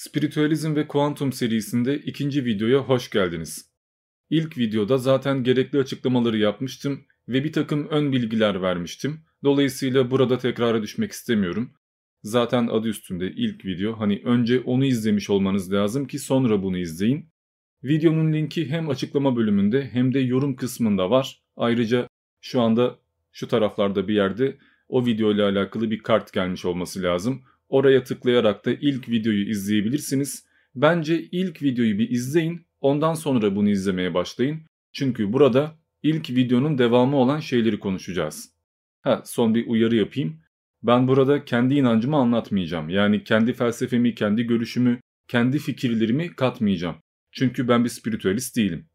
Spiritüalizm ve Kuantum serisinde ikinci videoya hoş geldiniz. İlk videoda zaten gerekli açıklamaları yapmıştım ve bir takım ön bilgiler vermiştim. Dolayısıyla burada tekrara düşmek istemiyorum. Zaten adı üstünde ilk video. Hani önce onu izlemiş olmanız lazım ki sonra bunu izleyin. Videonun linki hem açıklama bölümünde hem de yorum kısmında var. Ayrıca şu anda şu taraflarda bir yerde o video ile alakalı bir kart gelmiş olması lazım. Oraya tıklayarak da ilk videoyu izleyebilirsiniz. Bence ilk videoyu bir izleyin, ondan sonra bunu izlemeye başlayın. Çünkü burada ilk videonun devamı olan şeyleri konuşacağız. Ha, son bir uyarı yapayım. Ben burada kendi inancımı anlatmayacağım. Yani kendi felsefemi, kendi görüşümü, kendi fikirlerimi katmayacağım. Çünkü ben bir spiritüalist değilim.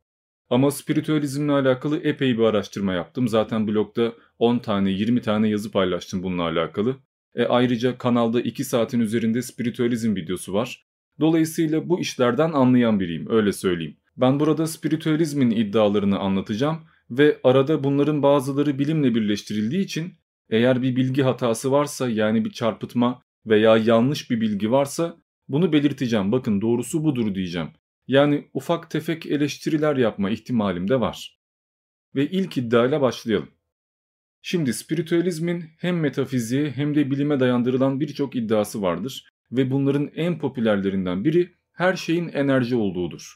Ama spiritüalizmle alakalı epey bir araştırma yaptım. Zaten blogda 10 tane 20 tane yazı paylaştım bununla alakalı. E ayrıca kanalda 2 saatin üzerinde spiritüalizm videosu var. Dolayısıyla bu işlerden anlayan biriyim öyle söyleyeyim. Ben burada spiritüalizmin iddialarını anlatacağım ve arada bunların bazıları bilimle birleştirildiği için eğer bir bilgi hatası varsa yani bir çarpıtma veya yanlış bir bilgi varsa bunu belirteceğim. Bakın doğrusu budur diyeceğim. Yani ufak tefek eleştiriler yapma ihtimalim de var. Ve ilk iddiayla başlayalım. Şimdi spiritüalizmin hem metafiziğe hem de bilime dayandırılan birçok iddiası vardır ve bunların en popülerlerinden biri her şeyin enerji olduğudur.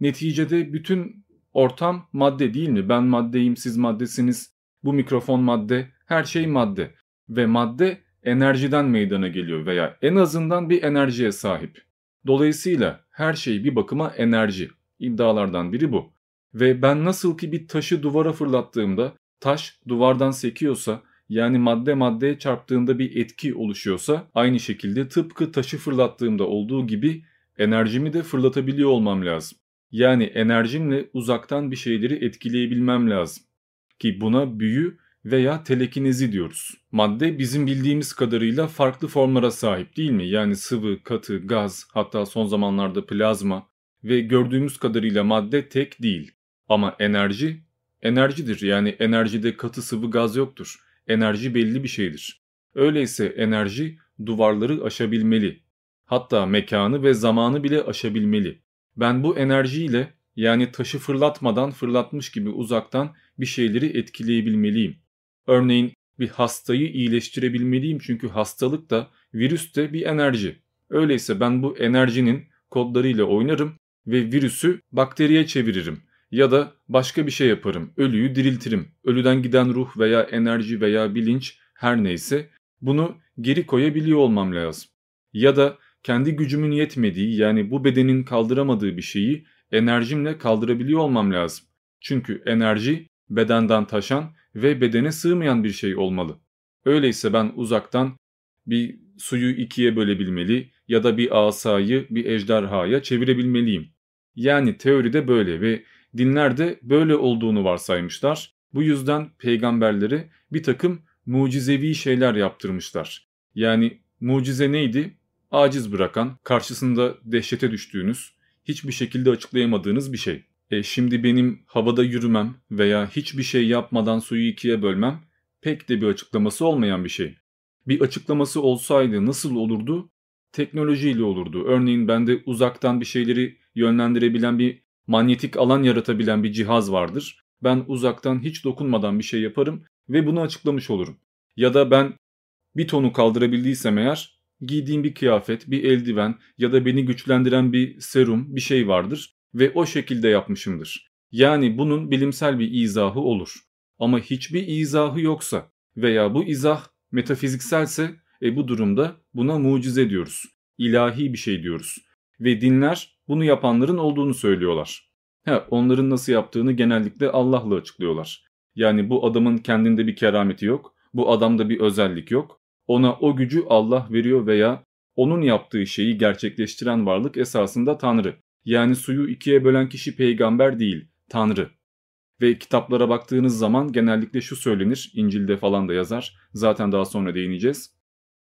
Neticede bütün ortam madde değil mi? Ben maddeyim, siz maddesiniz, bu mikrofon madde, her şey madde ve madde enerjiden meydana geliyor veya en azından bir enerjiye sahip. Dolayısıyla her şey bir bakıma enerji. İddialardan biri bu. Ve ben nasıl ki bir taşı duvara fırlattığımda taş duvardan sekiyorsa yani madde maddeye çarptığında bir etki oluşuyorsa aynı şekilde tıpkı taşı fırlattığımda olduğu gibi enerjimi de fırlatabiliyor olmam lazım. Yani enerjimle uzaktan bir şeyleri etkileyebilmem lazım. Ki buna büyü veya telekinezi diyoruz. Madde bizim bildiğimiz kadarıyla farklı formlara sahip değil mi? Yani sıvı, katı, gaz, hatta son zamanlarda plazma ve gördüğümüz kadarıyla madde tek değil. Ama enerji enerjidir. Yani enerjide katı sıvı gaz yoktur. Enerji belli bir şeydir. Öyleyse enerji duvarları aşabilmeli. Hatta mekanı ve zamanı bile aşabilmeli. Ben bu enerjiyle yani taşı fırlatmadan fırlatmış gibi uzaktan bir şeyleri etkileyebilmeliyim. Örneğin bir hastayı iyileştirebilmeliyim çünkü hastalık da virüs de bir enerji. Öyleyse ben bu enerjinin kodlarıyla oynarım ve virüsü bakteriye çeviririm. Ya da başka bir şey yaparım. Ölüyü diriltirim. Ölüden giden ruh veya enerji veya bilinç her neyse bunu geri koyabiliyor olmam lazım. Ya da kendi gücümün yetmediği yani bu bedenin kaldıramadığı bir şeyi enerjimle kaldırabiliyor olmam lazım. Çünkü enerji bedenden taşan ve bedene sığmayan bir şey olmalı. Öyleyse ben uzaktan bir suyu ikiye bölebilmeli ya da bir asayı bir ejderhaya çevirebilmeliyim. Yani teoride böyle ve dinlerde böyle olduğunu varsaymışlar. Bu yüzden peygamberleri bir takım mucizevi şeyler yaptırmışlar. Yani mucize neydi? Aciz bırakan, karşısında dehşete düştüğünüz, hiçbir şekilde açıklayamadığınız bir şey. E şimdi benim havada yürümem veya hiçbir şey yapmadan suyu ikiye bölmem pek de bir açıklaması olmayan bir şey. Bir açıklaması olsaydı nasıl olurdu? Teknolojiyle olurdu. Örneğin bende uzaktan bir şeyleri yönlendirebilen bir manyetik alan yaratabilen bir cihaz vardır. Ben uzaktan hiç dokunmadan bir şey yaparım ve bunu açıklamış olurum. Ya da ben bir tonu kaldırabildiysem eğer giydiğim bir kıyafet, bir eldiven ya da beni güçlendiren bir serum bir şey vardır ve o şekilde yapmışımdır. Yani bunun bilimsel bir izahı olur. Ama hiçbir izahı yoksa veya bu izah metafizikselse e bu durumda buna mucize diyoruz. İlahi bir şey diyoruz. Ve dinler bunu yapanların olduğunu söylüyorlar. Ha, onların nasıl yaptığını genellikle Allah'la açıklıyorlar. Yani bu adamın kendinde bir kerameti yok, bu adamda bir özellik yok. Ona o gücü Allah veriyor veya onun yaptığı şeyi gerçekleştiren varlık esasında Tanrı. Yani suyu ikiye bölen kişi peygamber değil, Tanrı. Ve kitaplara baktığınız zaman genellikle şu söylenir, İncil'de falan da yazar, zaten daha sonra değineceğiz.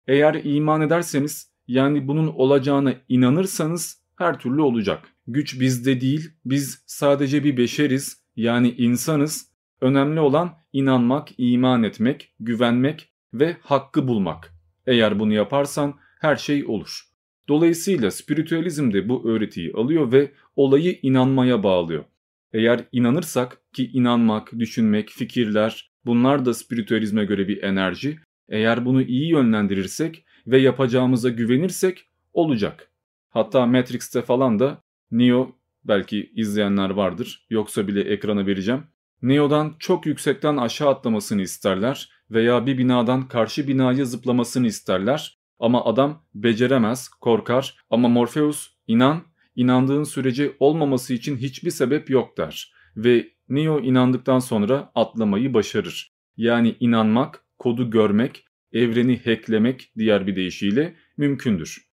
Eğer iman ederseniz, yani bunun olacağına inanırsanız her türlü olacak. Güç bizde değil, biz sadece bir beşeriz, yani insanız. Önemli olan inanmak, iman etmek, güvenmek ve hakkı bulmak. Eğer bunu yaparsan her şey olur. Dolayısıyla spiritüalizm de bu öğretiyi alıyor ve olayı inanmaya bağlıyor. Eğer inanırsak ki inanmak, düşünmek, fikirler bunlar da spiritüalizme göre bir enerji. Eğer bunu iyi yönlendirirsek ve yapacağımıza güvenirsek olacak. Hatta Matrix'te falan da Neo belki izleyenler vardır yoksa bile ekrana vereceğim. Neo'dan çok yüksekten aşağı atlamasını isterler veya bir binadan karşı binaya zıplamasını isterler. Ama adam beceremez, korkar ama Morpheus inan, inandığın sürece olmaması için hiçbir sebep yok der. Ve Neo inandıktan sonra atlamayı başarır. Yani inanmak, kodu görmek, evreni hacklemek diğer bir deyişiyle mümkündür.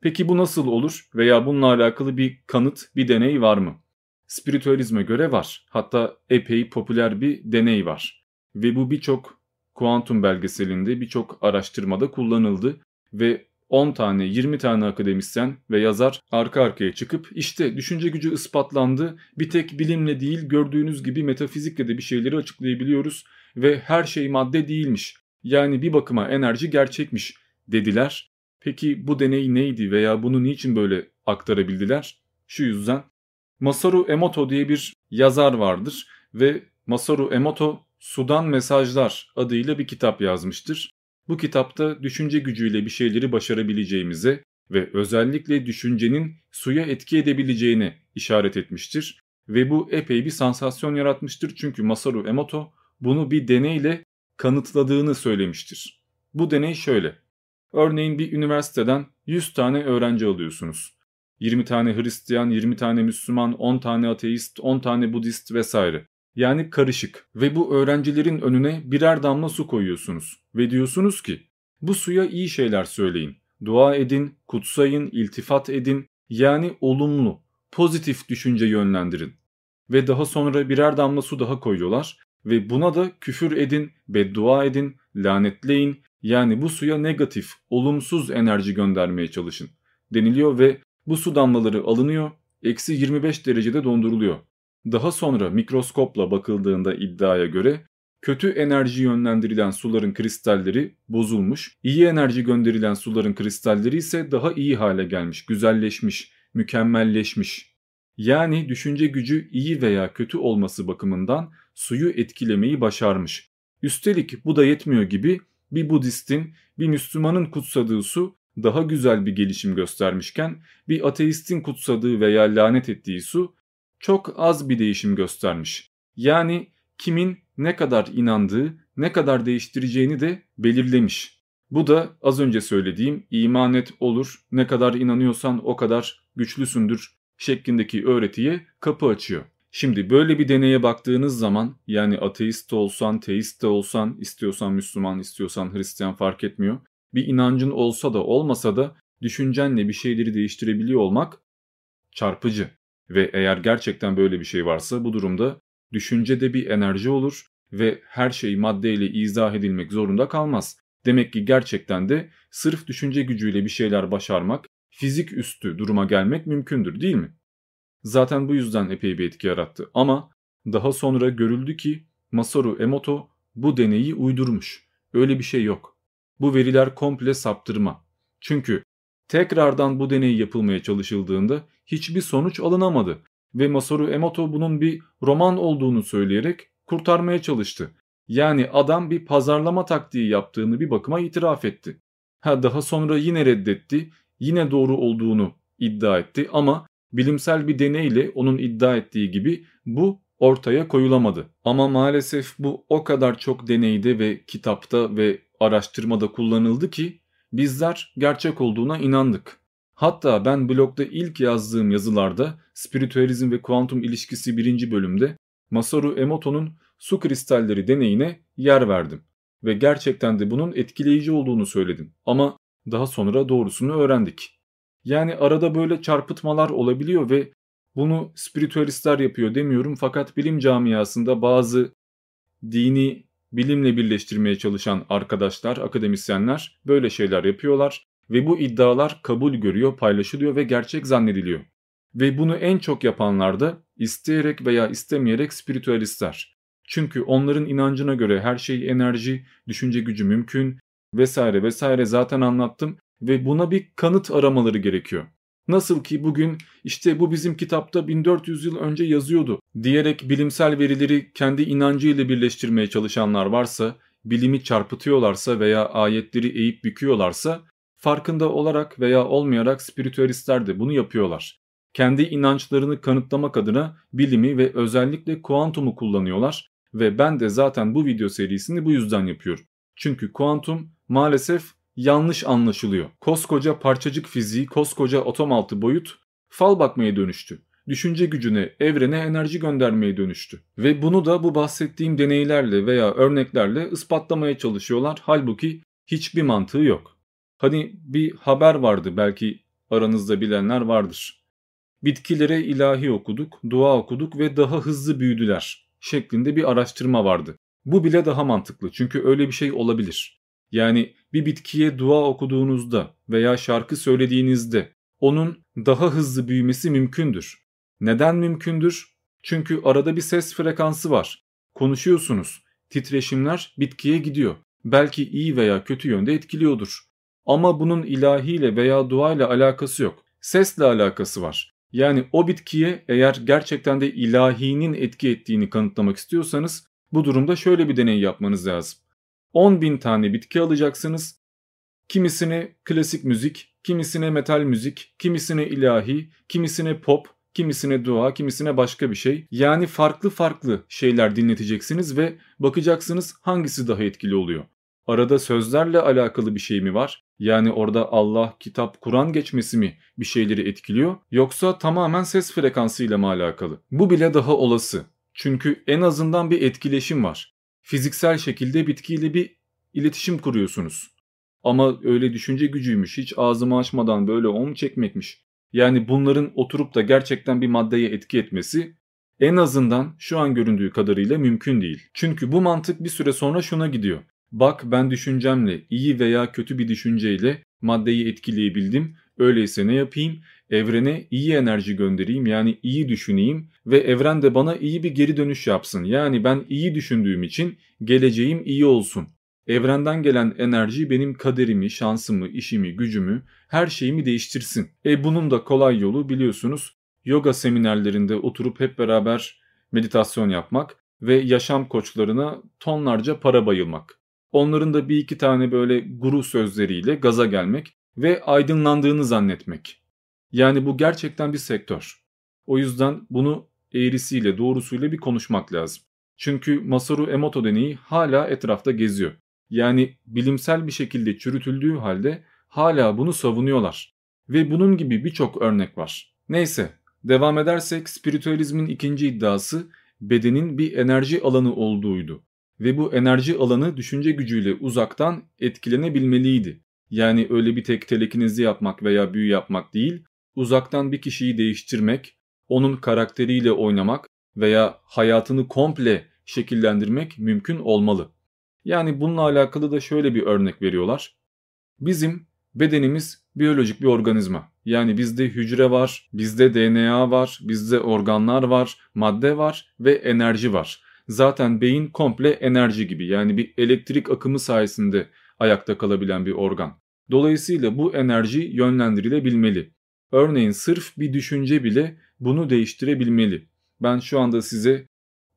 Peki bu nasıl olur veya bununla alakalı bir kanıt, bir deney var mı? Spiritüalizme göre var. Hatta epey popüler bir deney var. Ve bu birçok kuantum belgeselinde, birçok araştırmada kullanıldı ve 10 tane 20 tane akademisyen ve yazar arka arkaya çıkıp işte düşünce gücü ispatlandı bir tek bilimle değil gördüğünüz gibi metafizikle de bir şeyleri açıklayabiliyoruz ve her şey madde değilmiş yani bir bakıma enerji gerçekmiş dediler. Peki bu deney neydi veya bunu niçin böyle aktarabildiler? Şu yüzden Masaru Emoto diye bir yazar vardır ve Masaru Emoto Sudan Mesajlar adıyla bir kitap yazmıştır. Bu kitapta düşünce gücüyle bir şeyleri başarabileceğimize ve özellikle düşüncenin suya etki edebileceğine işaret etmiştir. Ve bu epey bir sansasyon yaratmıştır çünkü Masaru Emoto bunu bir deneyle kanıtladığını söylemiştir. Bu deney şöyle. Örneğin bir üniversiteden 100 tane öğrenci alıyorsunuz. 20 tane Hristiyan, 20 tane Müslüman, 10 tane ateist, 10 tane Budist vesaire. Yani karışık ve bu öğrencilerin önüne birer damla su koyuyorsunuz ve diyorsunuz ki bu suya iyi şeyler söyleyin, dua edin, kutsayın, iltifat edin yani olumlu, pozitif düşünce yönlendirin. Ve daha sonra birer damla su daha koyuyorlar ve buna da küfür edin, beddua edin, lanetleyin yani bu suya negatif, olumsuz enerji göndermeye çalışın deniliyor ve bu su damlaları alınıyor, eksi 25 derecede donduruluyor. Daha sonra mikroskopla bakıldığında iddiaya göre kötü enerji yönlendirilen suların kristalleri bozulmuş, iyi enerji gönderilen suların kristalleri ise daha iyi hale gelmiş, güzelleşmiş, mükemmelleşmiş. Yani düşünce gücü iyi veya kötü olması bakımından suyu etkilemeyi başarmış. Üstelik bu da yetmiyor gibi bir Budistin, bir Müslümanın kutsadığı su daha güzel bir gelişim göstermişken bir ateistin kutsadığı veya lanet ettiği su çok az bir değişim göstermiş. Yani kimin ne kadar inandığı, ne kadar değiştireceğini de belirlemiş. Bu da az önce söylediğim iman et olur, ne kadar inanıyorsan o kadar güçlüsündür şeklindeki öğretiye kapı açıyor. Şimdi böyle bir deneye baktığınız zaman yani ateist de olsan, teist de olsan, istiyorsan Müslüman, istiyorsan Hristiyan fark etmiyor. Bir inancın olsa da olmasa da düşüncenle bir şeyleri değiştirebiliyor olmak çarpıcı. Ve eğer gerçekten böyle bir şey varsa bu durumda düşünce de bir enerji olur ve her şey maddeyle izah edilmek zorunda kalmaz. Demek ki gerçekten de sırf düşünce gücüyle bir şeyler başarmak, fizik üstü duruma gelmek mümkündür değil mi? Zaten bu yüzden epey bir etki yarattı ama daha sonra görüldü ki Masaru Emoto bu deneyi uydurmuş. Öyle bir şey yok. Bu veriler komple saptırma. Çünkü tekrardan bu deney yapılmaya çalışıldığında hiçbir sonuç alınamadı ve Masaru Emoto bunun bir roman olduğunu söyleyerek kurtarmaya çalıştı. Yani adam bir pazarlama taktiği yaptığını bir bakıma itiraf etti. Ha daha sonra yine reddetti, yine doğru olduğunu iddia etti ama bilimsel bir deneyle onun iddia ettiği gibi bu ortaya koyulamadı. Ama maalesef bu o kadar çok deneyde ve kitapta ve araştırmada kullanıldı ki bizler gerçek olduğuna inandık. Hatta ben blogda ilk yazdığım yazılarda spiritüalizm ve kuantum ilişkisi birinci bölümde Masaru Emoto'nun su kristalleri deneyine yer verdim. Ve gerçekten de bunun etkileyici olduğunu söyledim. Ama daha sonra doğrusunu öğrendik. Yani arada böyle çarpıtmalar olabiliyor ve bunu spiritüalistler yapıyor demiyorum fakat bilim camiasında bazı dini bilimle birleştirmeye çalışan arkadaşlar, akademisyenler böyle şeyler yapıyorlar ve bu iddialar kabul görüyor, paylaşılıyor ve gerçek zannediliyor. Ve bunu en çok yapanlar da isteyerek veya istemeyerek spiritüalistler. Çünkü onların inancına göre her şey enerji, düşünce gücü mümkün vesaire vesaire zaten anlattım. Ve buna bir kanıt aramaları gerekiyor. Nasıl ki bugün işte bu bizim kitapta 1400 yıl önce yazıyordu diyerek bilimsel verileri kendi inancıyla birleştirmeye çalışanlar varsa, bilimi çarpıtıyorlarsa veya ayetleri eğip büküyorlarsa farkında olarak veya olmayarak spiritüalistler de bunu yapıyorlar. Kendi inançlarını kanıtlamak adına bilimi ve özellikle kuantumu kullanıyorlar ve ben de zaten bu video serisini bu yüzden yapıyorum. Çünkü kuantum maalesef yanlış anlaşılıyor. Koskoca parçacık fiziği, koskoca atom altı boyut fal bakmaya dönüştü. Düşünce gücüne, evrene enerji göndermeye dönüştü. Ve bunu da bu bahsettiğim deneylerle veya örneklerle ispatlamaya çalışıyorlar. Halbuki hiçbir mantığı yok. Hani bir haber vardı belki aranızda bilenler vardır. Bitkilere ilahi okuduk, dua okuduk ve daha hızlı büyüdüler şeklinde bir araştırma vardı. Bu bile daha mantıklı çünkü öyle bir şey olabilir. Yani bir bitkiye dua okuduğunuzda veya şarkı söylediğinizde onun daha hızlı büyümesi mümkündür. Neden mümkündür? Çünkü arada bir ses frekansı var. Konuşuyorsunuz. Titreşimler bitkiye gidiyor. Belki iyi veya kötü yönde etkiliyordur. Ama bunun ilahiyle veya duayla alakası yok. Sesle alakası var. Yani o bitkiye eğer gerçekten de ilahinin etki ettiğini kanıtlamak istiyorsanız bu durumda şöyle bir deney yapmanız lazım. 10 bin tane bitki alacaksınız. Kimisine klasik müzik, kimisine metal müzik, kimisine ilahi, kimisine pop, kimisine dua, kimisine başka bir şey. Yani farklı farklı şeyler dinleteceksiniz ve bakacaksınız hangisi daha etkili oluyor. Arada sözlerle alakalı bir şey mi var? Yani orada Allah, kitap, Kur'an geçmesi mi bir şeyleri etkiliyor? Yoksa tamamen ses frekansıyla mı alakalı? Bu bile daha olası. Çünkü en azından bir etkileşim var. Fiziksel şekilde bitkiyle bir iletişim kuruyorsunuz. Ama öyle düşünce gücüymüş, hiç ağzımı açmadan böyle om çekmekmiş. Yani bunların oturup da gerçekten bir maddeye etki etmesi en azından şu an göründüğü kadarıyla mümkün değil. Çünkü bu mantık bir süre sonra şuna gidiyor. Bak ben düşüncemle iyi veya kötü bir düşünceyle maddeyi etkileyebildim. Öyleyse ne yapayım? Evrene iyi enerji göndereyim yani iyi düşüneyim ve evren de bana iyi bir geri dönüş yapsın. Yani ben iyi düşündüğüm için geleceğim iyi olsun. Evrenden gelen enerji benim kaderimi, şansımı, işimi, gücümü, her şeyimi değiştirsin. E bunun da kolay yolu biliyorsunuz yoga seminerlerinde oturup hep beraber meditasyon yapmak ve yaşam koçlarına tonlarca para bayılmak. Onların da bir iki tane böyle guru sözleriyle gaza gelmek ve aydınlandığını zannetmek. Yani bu gerçekten bir sektör. O yüzden bunu eğrisiyle doğrusuyla bir konuşmak lazım. Çünkü Masaru Emoto deneyi hala etrafta geziyor. Yani bilimsel bir şekilde çürütüldüğü halde hala bunu savunuyorlar. Ve bunun gibi birçok örnek var. Neyse devam edersek spiritüalizmin ikinci iddiası bedenin bir enerji alanı olduğuydu. Ve bu enerji alanı düşünce gücüyle uzaktan etkilenebilmeliydi. Yani öyle bir tek telekinezi yapmak veya büyü yapmak değil, uzaktan bir kişiyi değiştirmek, onun karakteriyle oynamak veya hayatını komple şekillendirmek mümkün olmalı. Yani bununla alakalı da şöyle bir örnek veriyorlar. Bizim bedenimiz biyolojik bir organizma. Yani bizde hücre var, bizde DNA var, bizde organlar var, madde var ve enerji var. Zaten beyin komple enerji gibi yani bir elektrik akımı sayesinde ayakta kalabilen bir organ. Dolayısıyla bu enerji yönlendirilebilmeli. Örneğin sırf bir düşünce bile bunu değiştirebilmeli. Ben şu anda size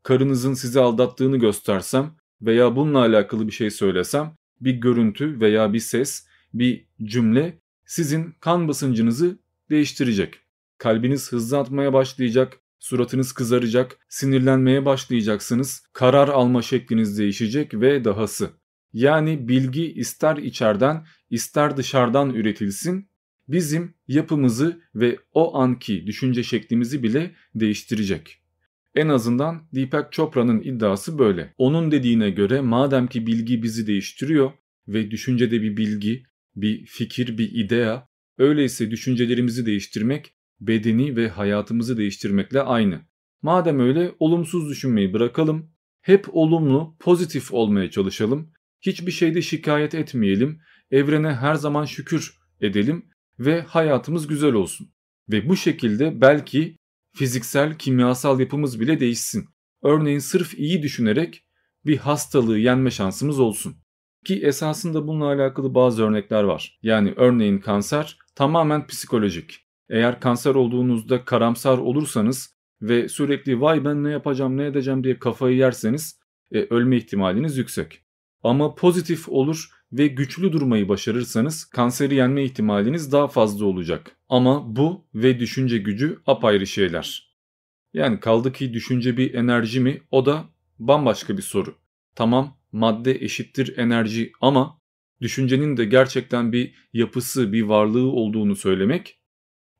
karınızın sizi aldattığını göstersem veya bununla alakalı bir şey söylesem bir görüntü veya bir ses, bir cümle sizin kan basıncınızı değiştirecek. Kalbiniz hızlı atmaya başlayacak, suratınız kızaracak, sinirlenmeye başlayacaksınız, karar alma şekliniz değişecek ve dahası. Yani bilgi ister içeriden ister dışarıdan üretilsin, bizim yapımızı ve o anki düşünce şeklimizi bile değiştirecek. En azından Deepak Chopra'nın iddiası böyle. Onun dediğine göre madem ki bilgi bizi değiştiriyor ve düşüncede bir bilgi, bir fikir, bir idea, öyleyse düşüncelerimizi değiştirmek bedeni ve hayatımızı değiştirmekle aynı. Madem öyle olumsuz düşünmeyi bırakalım, hep olumlu, pozitif olmaya çalışalım, hiçbir şeyde şikayet etmeyelim, evrene her zaman şükür edelim ve hayatımız güzel olsun. Ve bu şekilde belki fiziksel, kimyasal yapımız bile değişsin. Örneğin sırf iyi düşünerek bir hastalığı yenme şansımız olsun. Ki esasında bununla alakalı bazı örnekler var. Yani örneğin kanser tamamen psikolojik. Eğer kanser olduğunuzda karamsar olursanız ve sürekli vay ben ne yapacağım ne edeceğim diye kafayı yerseniz e, ölme ihtimaliniz yüksek. Ama pozitif olur ve güçlü durmayı başarırsanız kanseri yenme ihtimaliniz daha fazla olacak. Ama bu ve düşünce gücü apayrı şeyler. Yani kaldı ki düşünce bir enerji mi o da bambaşka bir soru. Tamam madde eşittir enerji ama düşüncenin de gerçekten bir yapısı, bir varlığı olduğunu söylemek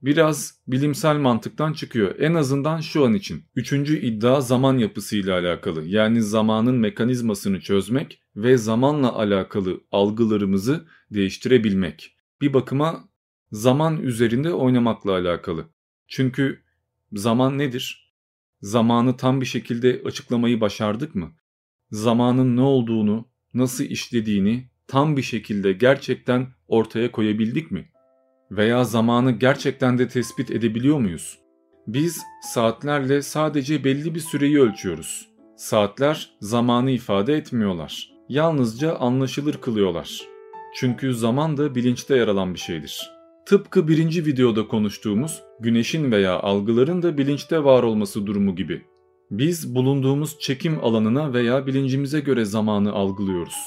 biraz bilimsel mantıktan çıkıyor. En azından şu an için. Üçüncü iddia zaman yapısıyla alakalı. Yani zamanın mekanizmasını çözmek ve zamanla alakalı algılarımızı değiştirebilmek. Bir bakıma zaman üzerinde oynamakla alakalı. Çünkü zaman nedir? Zamanı tam bir şekilde açıklamayı başardık mı? Zamanın ne olduğunu, nasıl işlediğini tam bir şekilde gerçekten ortaya koyabildik mi? Veya zamanı gerçekten de tespit edebiliyor muyuz? Biz saatlerle sadece belli bir süreyi ölçüyoruz. Saatler zamanı ifade etmiyorlar. Yalnızca anlaşılır kılıyorlar. Çünkü zaman da bilinçte yer alan bir şeydir. Tıpkı birinci videoda konuştuğumuz güneşin veya algıların da bilinçte var olması durumu gibi. Biz bulunduğumuz çekim alanına veya bilincimize göre zamanı algılıyoruz.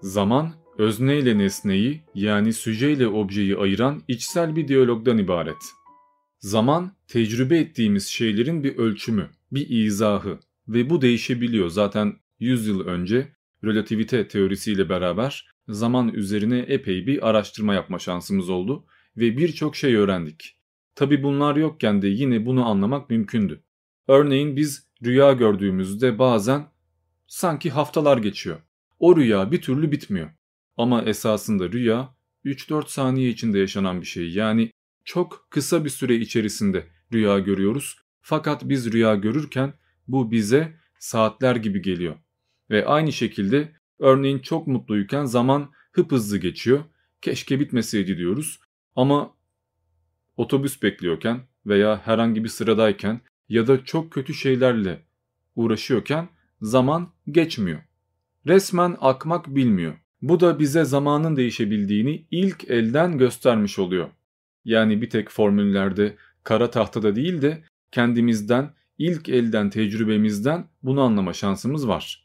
Zaman özne ile nesneyi yani süje ile objeyi ayıran içsel bir diyalogdan ibaret. Zaman tecrübe ettiğimiz şeylerin bir ölçümü, bir izahı ve bu değişebiliyor. Zaten 100 yıl önce relativite teorisiyle beraber zaman üzerine epey bir araştırma yapma şansımız oldu ve birçok şey öğrendik. Tabi bunlar yokken de yine bunu anlamak mümkündü. Örneğin biz rüya gördüğümüzde bazen sanki haftalar geçiyor. O rüya bir türlü bitmiyor. Ama esasında rüya 3-4 saniye içinde yaşanan bir şey. Yani çok kısa bir süre içerisinde rüya görüyoruz. Fakat biz rüya görürken bu bize saatler gibi geliyor. Ve aynı şekilde örneğin çok mutluyken zaman hıp hızlı geçiyor. Keşke bitmeseydi diyoruz. Ama otobüs bekliyorken veya herhangi bir sıradayken ya da çok kötü şeylerle uğraşıyorken zaman geçmiyor. Resmen akmak bilmiyor. Bu da bize zamanın değişebildiğini ilk elden göstermiş oluyor. Yani bir tek formüllerde, kara tahtada değil de kendimizden, ilk elden tecrübemizden bunu anlama şansımız var.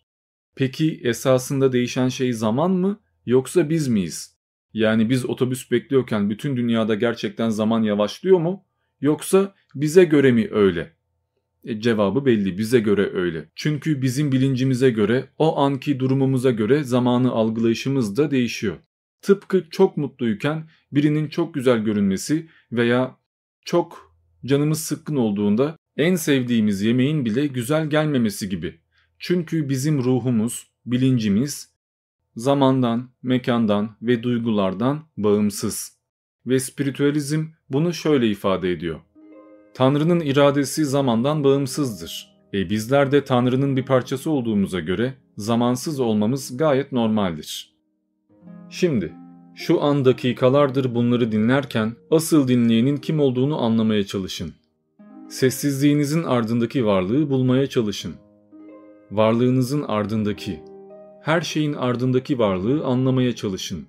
Peki esasında değişen şey zaman mı yoksa biz miyiz? Yani biz otobüs bekliyorken bütün dünyada gerçekten zaman yavaşlıyor mu? Yoksa bize göre mi öyle? E, cevabı belli bize göre öyle. Çünkü bizim bilincimize göre o anki durumumuza göre zamanı algılayışımız da değişiyor. Tıpkı çok mutluyken birinin çok güzel görünmesi veya çok canımız sıkkın olduğunda en sevdiğimiz yemeğin bile güzel gelmemesi gibi. Çünkü bizim ruhumuz, bilincimiz zamandan, mekandan ve duygulardan bağımsız. Ve spiritüalizm bunu şöyle ifade ediyor. Tanrı'nın iradesi zamandan bağımsızdır. E bizler de Tanrı'nın bir parçası olduğumuza göre zamansız olmamız gayet normaldir. Şimdi şu an dakikalardır bunları dinlerken asıl dinleyenin kim olduğunu anlamaya çalışın. Sessizliğinizin ardındaki varlığı bulmaya çalışın. Varlığınızın ardındaki, her şeyin ardındaki varlığı anlamaya çalışın.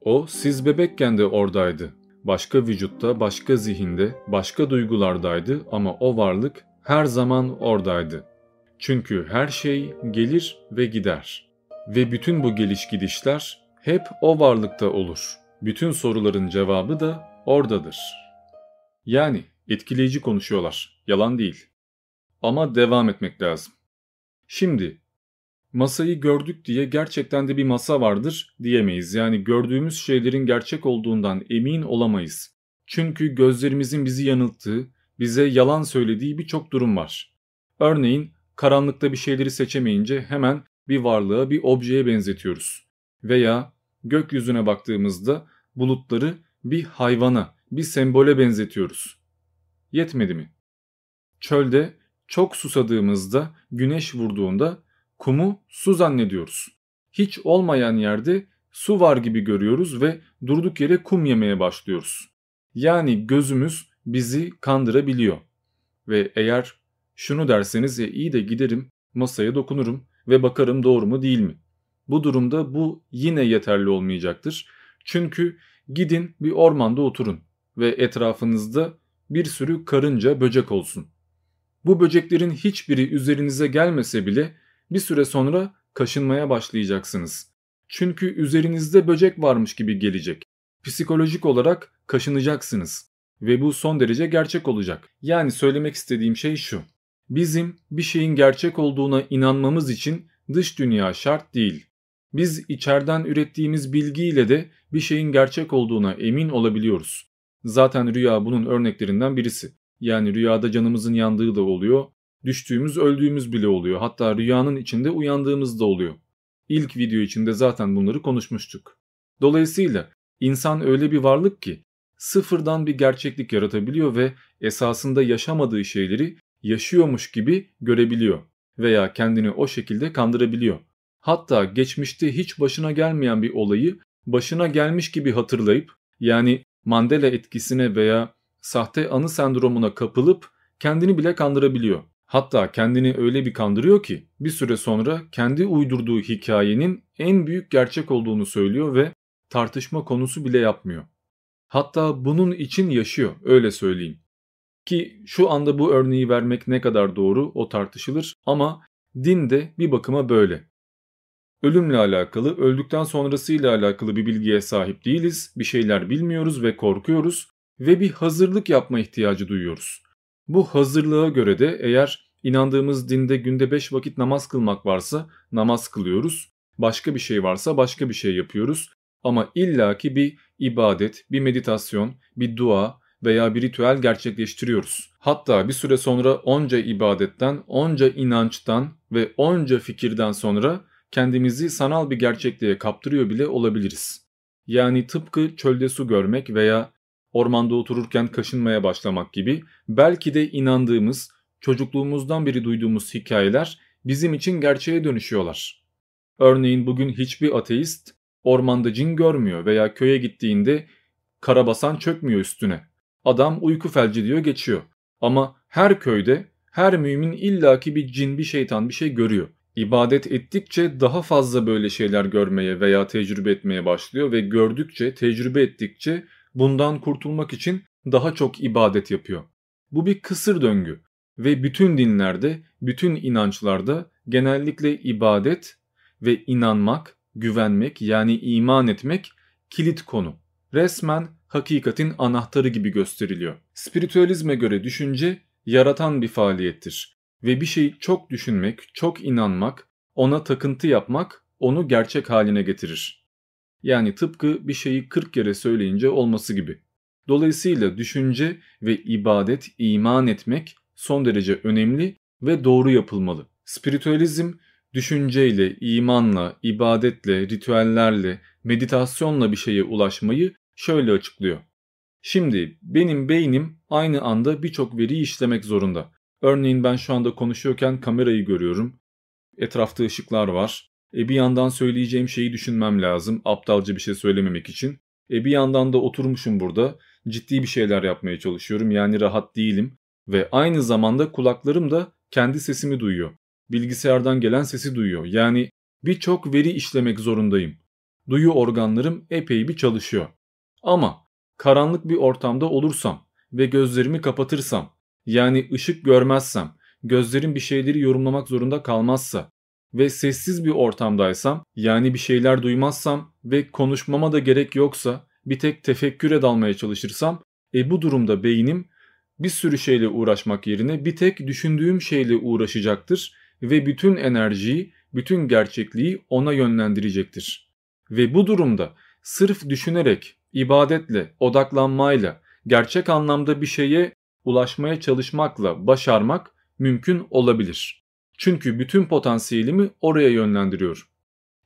O siz bebekken de oradaydı başka vücutta, başka zihinde, başka duygulardaydı ama o varlık her zaman oradaydı. Çünkü her şey gelir ve gider. Ve bütün bu geliş gidişler hep o varlıkta olur. Bütün soruların cevabı da oradadır. Yani etkileyici konuşuyorlar, yalan değil. Ama devam etmek lazım. Şimdi masayı gördük diye gerçekten de bir masa vardır diyemeyiz. Yani gördüğümüz şeylerin gerçek olduğundan emin olamayız. Çünkü gözlerimizin bizi yanılttığı, bize yalan söylediği birçok durum var. Örneğin karanlıkta bir şeyleri seçemeyince hemen bir varlığa, bir objeye benzetiyoruz. Veya gökyüzüne baktığımızda bulutları bir hayvana, bir sembole benzetiyoruz. Yetmedi mi? Çölde çok susadığımızda güneş vurduğunda Kumu su zannediyoruz. Hiç olmayan yerde su var gibi görüyoruz ve durduk yere kum yemeye başlıyoruz. Yani gözümüz bizi kandırabiliyor. Ve eğer şunu derseniz ya iyi de giderim masaya dokunurum ve bakarım doğru mu değil mi? Bu durumda bu yine yeterli olmayacaktır. Çünkü gidin bir ormanda oturun ve etrafınızda bir sürü karınca, böcek olsun. Bu böceklerin hiçbiri üzerinize gelmese bile bir süre sonra kaşınmaya başlayacaksınız. Çünkü üzerinizde böcek varmış gibi gelecek. Psikolojik olarak kaşınacaksınız ve bu son derece gerçek olacak. Yani söylemek istediğim şey şu. Bizim bir şeyin gerçek olduğuna inanmamız için dış dünya şart değil. Biz içeriden ürettiğimiz bilgiyle de bir şeyin gerçek olduğuna emin olabiliyoruz. Zaten rüya bunun örneklerinden birisi. Yani rüyada canımızın yandığı da oluyor, düştüğümüz öldüğümüz bile oluyor. Hatta rüyanın içinde uyandığımız da oluyor. İlk video içinde zaten bunları konuşmuştuk. Dolayısıyla insan öyle bir varlık ki sıfırdan bir gerçeklik yaratabiliyor ve esasında yaşamadığı şeyleri yaşıyormuş gibi görebiliyor veya kendini o şekilde kandırabiliyor. Hatta geçmişte hiç başına gelmeyen bir olayı başına gelmiş gibi hatırlayıp yani Mandela etkisine veya sahte anı sendromuna kapılıp kendini bile kandırabiliyor. Hatta kendini öyle bir kandırıyor ki bir süre sonra kendi uydurduğu hikayenin en büyük gerçek olduğunu söylüyor ve tartışma konusu bile yapmıyor. Hatta bunun için yaşıyor öyle söyleyeyim. Ki şu anda bu örneği vermek ne kadar doğru o tartışılır ama din de bir bakıma böyle. Ölümle alakalı, öldükten sonrasıyla alakalı bir bilgiye sahip değiliz, bir şeyler bilmiyoruz ve korkuyoruz ve bir hazırlık yapma ihtiyacı duyuyoruz. Bu hazırlığa göre de eğer inandığımız dinde günde 5 vakit namaz kılmak varsa namaz kılıyoruz, başka bir şey varsa başka bir şey yapıyoruz ama illaki bir ibadet, bir meditasyon, bir dua veya bir ritüel gerçekleştiriyoruz. Hatta bir süre sonra onca ibadetten, onca inançtan ve onca fikirden sonra kendimizi sanal bir gerçekliğe kaptırıyor bile olabiliriz. Yani tıpkı çölde su görmek veya ormanda otururken kaşınmaya başlamak gibi belki de inandığımız, çocukluğumuzdan beri duyduğumuz hikayeler bizim için gerçeğe dönüşüyorlar. Örneğin bugün hiçbir ateist ormanda cin görmüyor veya köye gittiğinde karabasan çökmüyor üstüne. Adam uyku felci diyor geçiyor. Ama her köyde her mümin illaki bir cin bir şeytan bir şey görüyor. İbadet ettikçe daha fazla böyle şeyler görmeye veya tecrübe etmeye başlıyor ve gördükçe, tecrübe ettikçe bundan kurtulmak için daha çok ibadet yapıyor. Bu bir kısır döngü ve bütün dinlerde, bütün inançlarda genellikle ibadet ve inanmak, güvenmek yani iman etmek kilit konu. Resmen hakikatin anahtarı gibi gösteriliyor. Spiritüalizme göre düşünce yaratan bir faaliyettir ve bir şeyi çok düşünmek, çok inanmak, ona takıntı yapmak onu gerçek haline getirir. Yani tıpkı bir şeyi 40 kere söyleyince olması gibi. Dolayısıyla düşünce ve ibadet, iman etmek son derece önemli ve doğru yapılmalı. Spiritüalizm düşünceyle, imanla, ibadetle, ritüellerle, meditasyonla bir şeye ulaşmayı şöyle açıklıyor. Şimdi benim beynim aynı anda birçok veriyi işlemek zorunda. Örneğin ben şu anda konuşuyorken kamerayı görüyorum. Etrafta ışıklar var. E bir yandan söyleyeceğim şeyi düşünmem lazım aptalca bir şey söylememek için. E bir yandan da oturmuşum burada. Ciddi bir şeyler yapmaya çalışıyorum yani rahat değilim. Ve aynı zamanda kulaklarım da kendi sesimi duyuyor. Bilgisayardan gelen sesi duyuyor. Yani birçok veri işlemek zorundayım. Duyu organlarım epey bir çalışıyor. Ama karanlık bir ortamda olursam ve gözlerimi kapatırsam yani ışık görmezsem, gözlerim bir şeyleri yorumlamak zorunda kalmazsa ve sessiz bir ortamdaysam yani bir şeyler duymazsam ve konuşmama da gerek yoksa bir tek tefekküre dalmaya çalışırsam e bu durumda beynim bir sürü şeyle uğraşmak yerine bir tek düşündüğüm şeyle uğraşacaktır ve bütün enerjiyi, bütün gerçekliği ona yönlendirecektir. Ve bu durumda sırf düşünerek, ibadetle, odaklanmayla, gerçek anlamda bir şeye ulaşmaya çalışmakla başarmak mümkün olabilir. Çünkü bütün potansiyelimi oraya yönlendiriyor.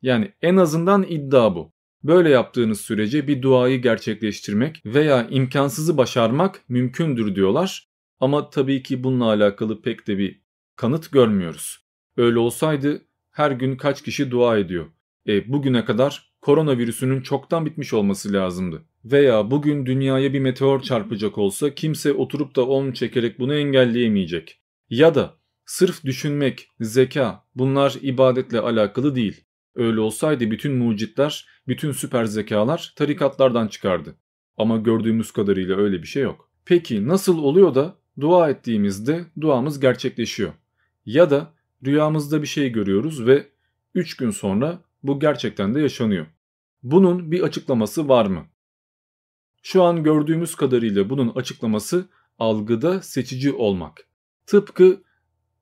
Yani en azından iddia bu. Böyle yaptığınız sürece bir duayı gerçekleştirmek veya imkansızı başarmak mümkündür diyorlar. Ama tabii ki bununla alakalı pek de bir kanıt görmüyoruz. Öyle olsaydı her gün kaç kişi dua ediyor? E, bugüne kadar koronavirüsünün çoktan bitmiş olması lazımdı. Veya bugün dünyaya bir meteor çarpacak olsa kimse oturup da onu çekerek bunu engelleyemeyecek. Ya da sırf düşünmek, zeka bunlar ibadetle alakalı değil. Öyle olsaydı bütün mucitler, bütün süper zekalar tarikatlardan çıkardı. Ama gördüğümüz kadarıyla öyle bir şey yok. Peki nasıl oluyor da dua ettiğimizde duamız gerçekleşiyor? Ya da rüyamızda bir şey görüyoruz ve 3 gün sonra bu gerçekten de yaşanıyor. Bunun bir açıklaması var mı? Şu an gördüğümüz kadarıyla bunun açıklaması algıda seçici olmak. Tıpkı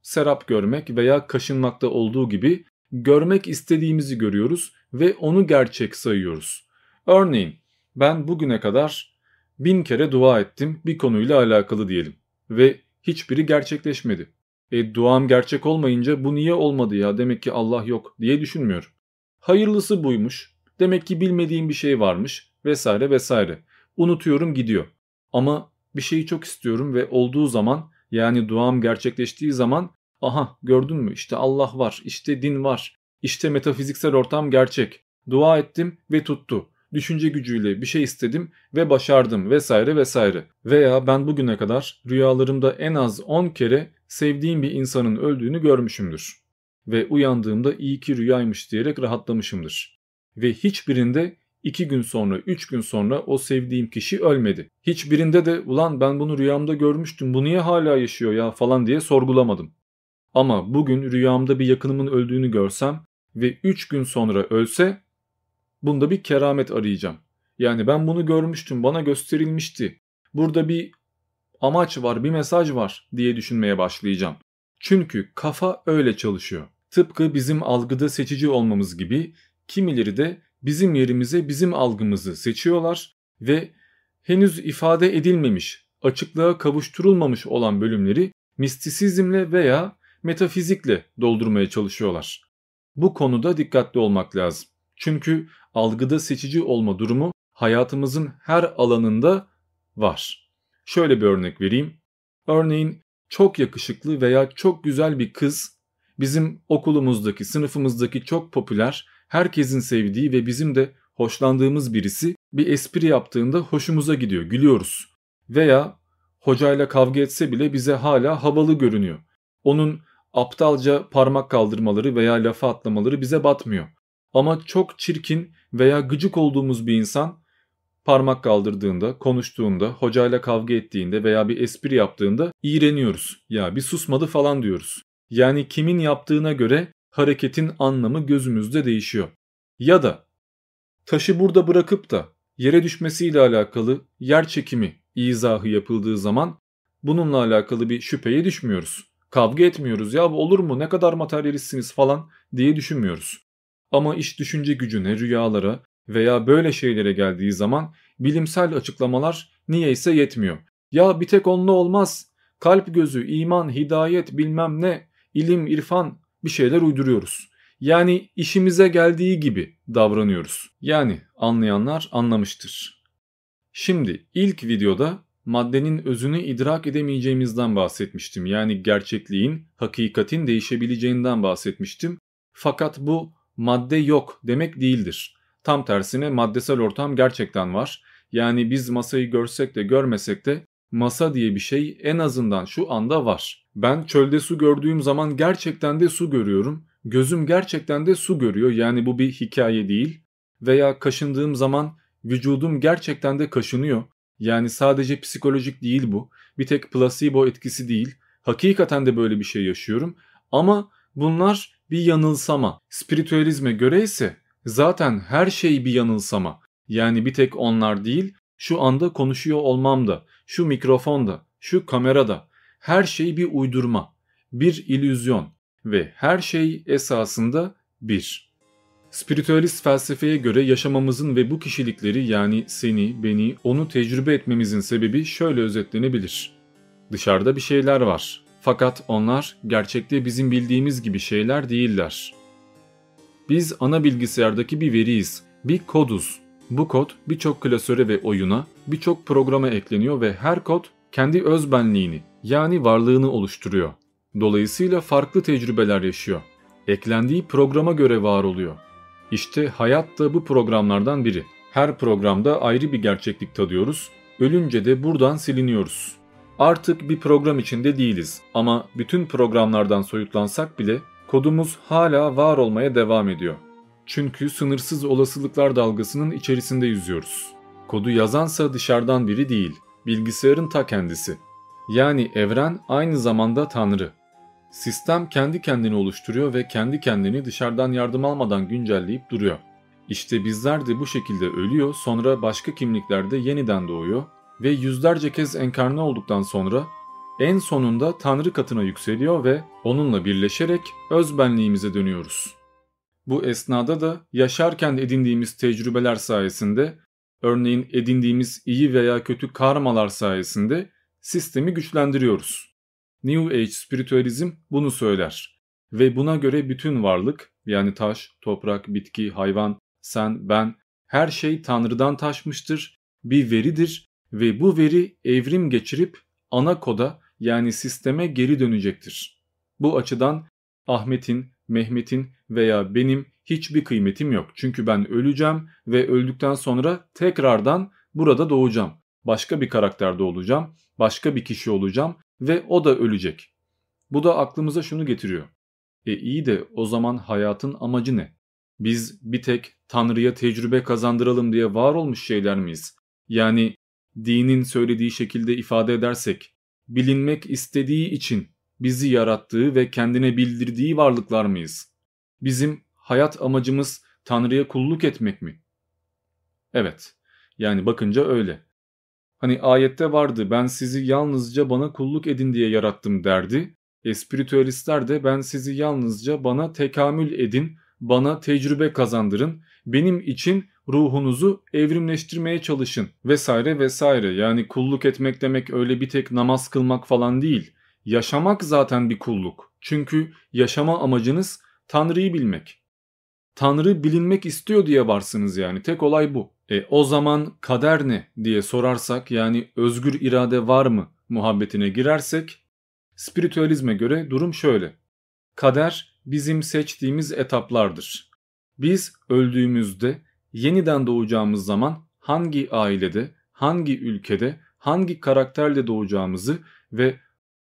serap görmek veya kaşınmakta olduğu gibi görmek istediğimizi görüyoruz ve onu gerçek sayıyoruz. Örneğin ben bugüne kadar bin kere dua ettim bir konuyla alakalı diyelim ve hiçbiri gerçekleşmedi. E duam gerçek olmayınca bu niye olmadı ya demek ki Allah yok diye düşünmüyorum. Hayırlısı buymuş demek ki bilmediğim bir şey varmış vesaire vesaire. Unutuyorum gidiyor. Ama bir şeyi çok istiyorum ve olduğu zaman yani duam gerçekleştiği zaman aha gördün mü işte Allah var işte din var işte metafiziksel ortam gerçek. Dua ettim ve tuttu. Düşünce gücüyle bir şey istedim ve başardım vesaire vesaire. Veya ben bugüne kadar rüyalarımda en az 10 kere sevdiğim bir insanın öldüğünü görmüşümdür. Ve uyandığımda iyi ki rüyaymış diyerek rahatlamışımdır. Ve hiçbirinde 2 gün sonra 3 gün sonra o sevdiğim kişi ölmedi. Hiçbirinde de ulan ben bunu rüyamda görmüştüm bu niye hala yaşıyor ya falan diye sorgulamadım. Ama bugün rüyamda bir yakınımın öldüğünü görsem ve 3 gün sonra ölse bunda bir keramet arayacağım. Yani ben bunu görmüştüm bana gösterilmişti. Burada bir amaç var bir mesaj var diye düşünmeye başlayacağım. Çünkü kafa öyle çalışıyor. Tıpkı bizim algıda seçici olmamız gibi kimileri de bizim yerimize bizim algımızı seçiyorlar ve henüz ifade edilmemiş, açıklığa kavuşturulmamış olan bölümleri mistisizmle veya metafizikle doldurmaya çalışıyorlar. Bu konuda dikkatli olmak lazım. Çünkü algıda seçici olma durumu hayatımızın her alanında var. Şöyle bir örnek vereyim. Örneğin çok yakışıklı veya çok güzel bir kız bizim okulumuzdaki, sınıfımızdaki çok popüler, herkesin sevdiği ve bizim de hoşlandığımız birisi bir espri yaptığında hoşumuza gidiyor, gülüyoruz. Veya hocayla kavga etse bile bize hala havalı görünüyor. Onun aptalca parmak kaldırmaları veya lafa atlamaları bize batmıyor. Ama çok çirkin veya gıcık olduğumuz bir insan parmak kaldırdığında, konuştuğunda, hocayla kavga ettiğinde veya bir espri yaptığında iğreniyoruz. Ya bir susmadı falan diyoruz. Yani kimin yaptığına göre hareketin anlamı gözümüzde değişiyor. Ya da taşı burada bırakıp da yere düşmesiyle alakalı yer çekimi izahı yapıldığı zaman bununla alakalı bir şüpheye düşmüyoruz. Kavga etmiyoruz ya olur mu ne kadar materyalistsiniz falan diye düşünmüyoruz. Ama iş düşünce gücüne, rüyalara veya böyle şeylere geldiği zaman bilimsel açıklamalar niyeyse yetmiyor. Ya bir tek onunla olmaz. Kalp gözü, iman, hidayet bilmem ne, ilim, irfan bir şeyler uyduruyoruz. Yani işimize geldiği gibi davranıyoruz. Yani anlayanlar anlamıştır. Şimdi ilk videoda maddenin özünü idrak edemeyeceğimizden bahsetmiştim. Yani gerçekliğin, hakikatin değişebileceğinden bahsetmiştim. Fakat bu madde yok demek değildir. Tam tersine maddesel ortam gerçekten var. Yani biz masayı görsek de görmesek de masa diye bir şey en azından şu anda var. Ben çölde su gördüğüm zaman gerçekten de su görüyorum. Gözüm gerçekten de su görüyor. Yani bu bir hikaye değil. Veya kaşındığım zaman vücudum gerçekten de kaşınıyor. Yani sadece psikolojik değil bu. Bir tek placebo etkisi değil. Hakikaten de böyle bir şey yaşıyorum. Ama bunlar bir yanılsama. Spiritüalizme göre ise zaten her şey bir yanılsama. Yani bir tek onlar değil, şu anda konuşuyor olmam da, şu mikrofonda, şu kamerada her şey bir uydurma, bir illüzyon ve her şey esasında bir. Spiritüalist felsefeye göre yaşamamızın ve bu kişilikleri yani seni, beni, onu tecrübe etmemizin sebebi şöyle özetlenebilir. Dışarıda bir şeyler var. Fakat onlar gerçekte bizim bildiğimiz gibi şeyler değiller. Biz ana bilgisayardaki bir veriyiz, bir koduz. Bu kod birçok klasöre ve oyuna, birçok programa ekleniyor ve her kod kendi özbenliğini yani varlığını oluşturuyor. Dolayısıyla farklı tecrübeler yaşıyor. Eklendiği programa göre var oluyor. İşte hayat da bu programlardan biri. Her programda ayrı bir gerçeklik tadıyoruz, ölünce de buradan siliniyoruz. Artık bir program içinde değiliz ama bütün programlardan soyutlansak bile kodumuz hala var olmaya devam ediyor. Çünkü sınırsız olasılıklar dalgasının içerisinde yüzüyoruz. Kodu yazansa dışarıdan biri değil, bilgisayarın ta kendisi. Yani evren aynı zamanda Tanrı. Sistem kendi kendini oluşturuyor ve kendi kendini dışarıdan yardım almadan güncelleyip duruyor. İşte bizler de bu şekilde ölüyor, sonra başka kimliklerde yeniden doğuyor ve yüzlerce kez enkarne olduktan sonra en sonunda Tanrı katına yükseliyor ve onunla birleşerek özbenliğimize dönüyoruz. Bu esnada da yaşarken edindiğimiz tecrübeler sayesinde, örneğin edindiğimiz iyi veya kötü karmalar sayesinde sistemi güçlendiriyoruz. New Age spiritüalizm bunu söyler ve buna göre bütün varlık yani taş, toprak, bitki, hayvan, sen, ben her şey Tanrı'dan taşmıştır, bir veridir ve bu veri evrim geçirip ana koda yani sisteme geri dönecektir. Bu açıdan Ahmet'in, Mehmet'in veya benim hiçbir kıymetim yok. Çünkü ben öleceğim ve öldükten sonra tekrardan burada doğacağım. Başka bir karakterde olacağım, başka bir kişi olacağım ve o da ölecek. Bu da aklımıza şunu getiriyor. E iyi de o zaman hayatın amacı ne? Biz bir tek Tanrı'ya tecrübe kazandıralım diye var olmuş şeyler miyiz? Yani dinin söylediği şekilde ifade edersek, bilinmek istediği için bizi yarattığı ve kendine bildirdiği varlıklar mıyız? Bizim hayat amacımız Tanrı'ya kulluk etmek mi? Evet, yani bakınca öyle. Hani ayette vardı ben sizi yalnızca bana kulluk edin diye yarattım derdi. Espiritüalistler de ben sizi yalnızca bana tekamül edin, bana tecrübe kazandırın, benim için ruhunuzu evrimleştirmeye çalışın vesaire vesaire. Yani kulluk etmek demek öyle bir tek namaz kılmak falan değil. Yaşamak zaten bir kulluk. Çünkü yaşama amacınız Tanrı'yı bilmek. Tanrı bilinmek istiyor diye varsınız yani. Tek olay bu. E o zaman kader ne diye sorarsak yani özgür irade var mı muhabbetine girersek spiritüalizme göre durum şöyle. Kader bizim seçtiğimiz etaplardır. Biz öldüğümüzde yeniden doğacağımız zaman hangi ailede, hangi ülkede, hangi karakterle doğacağımızı ve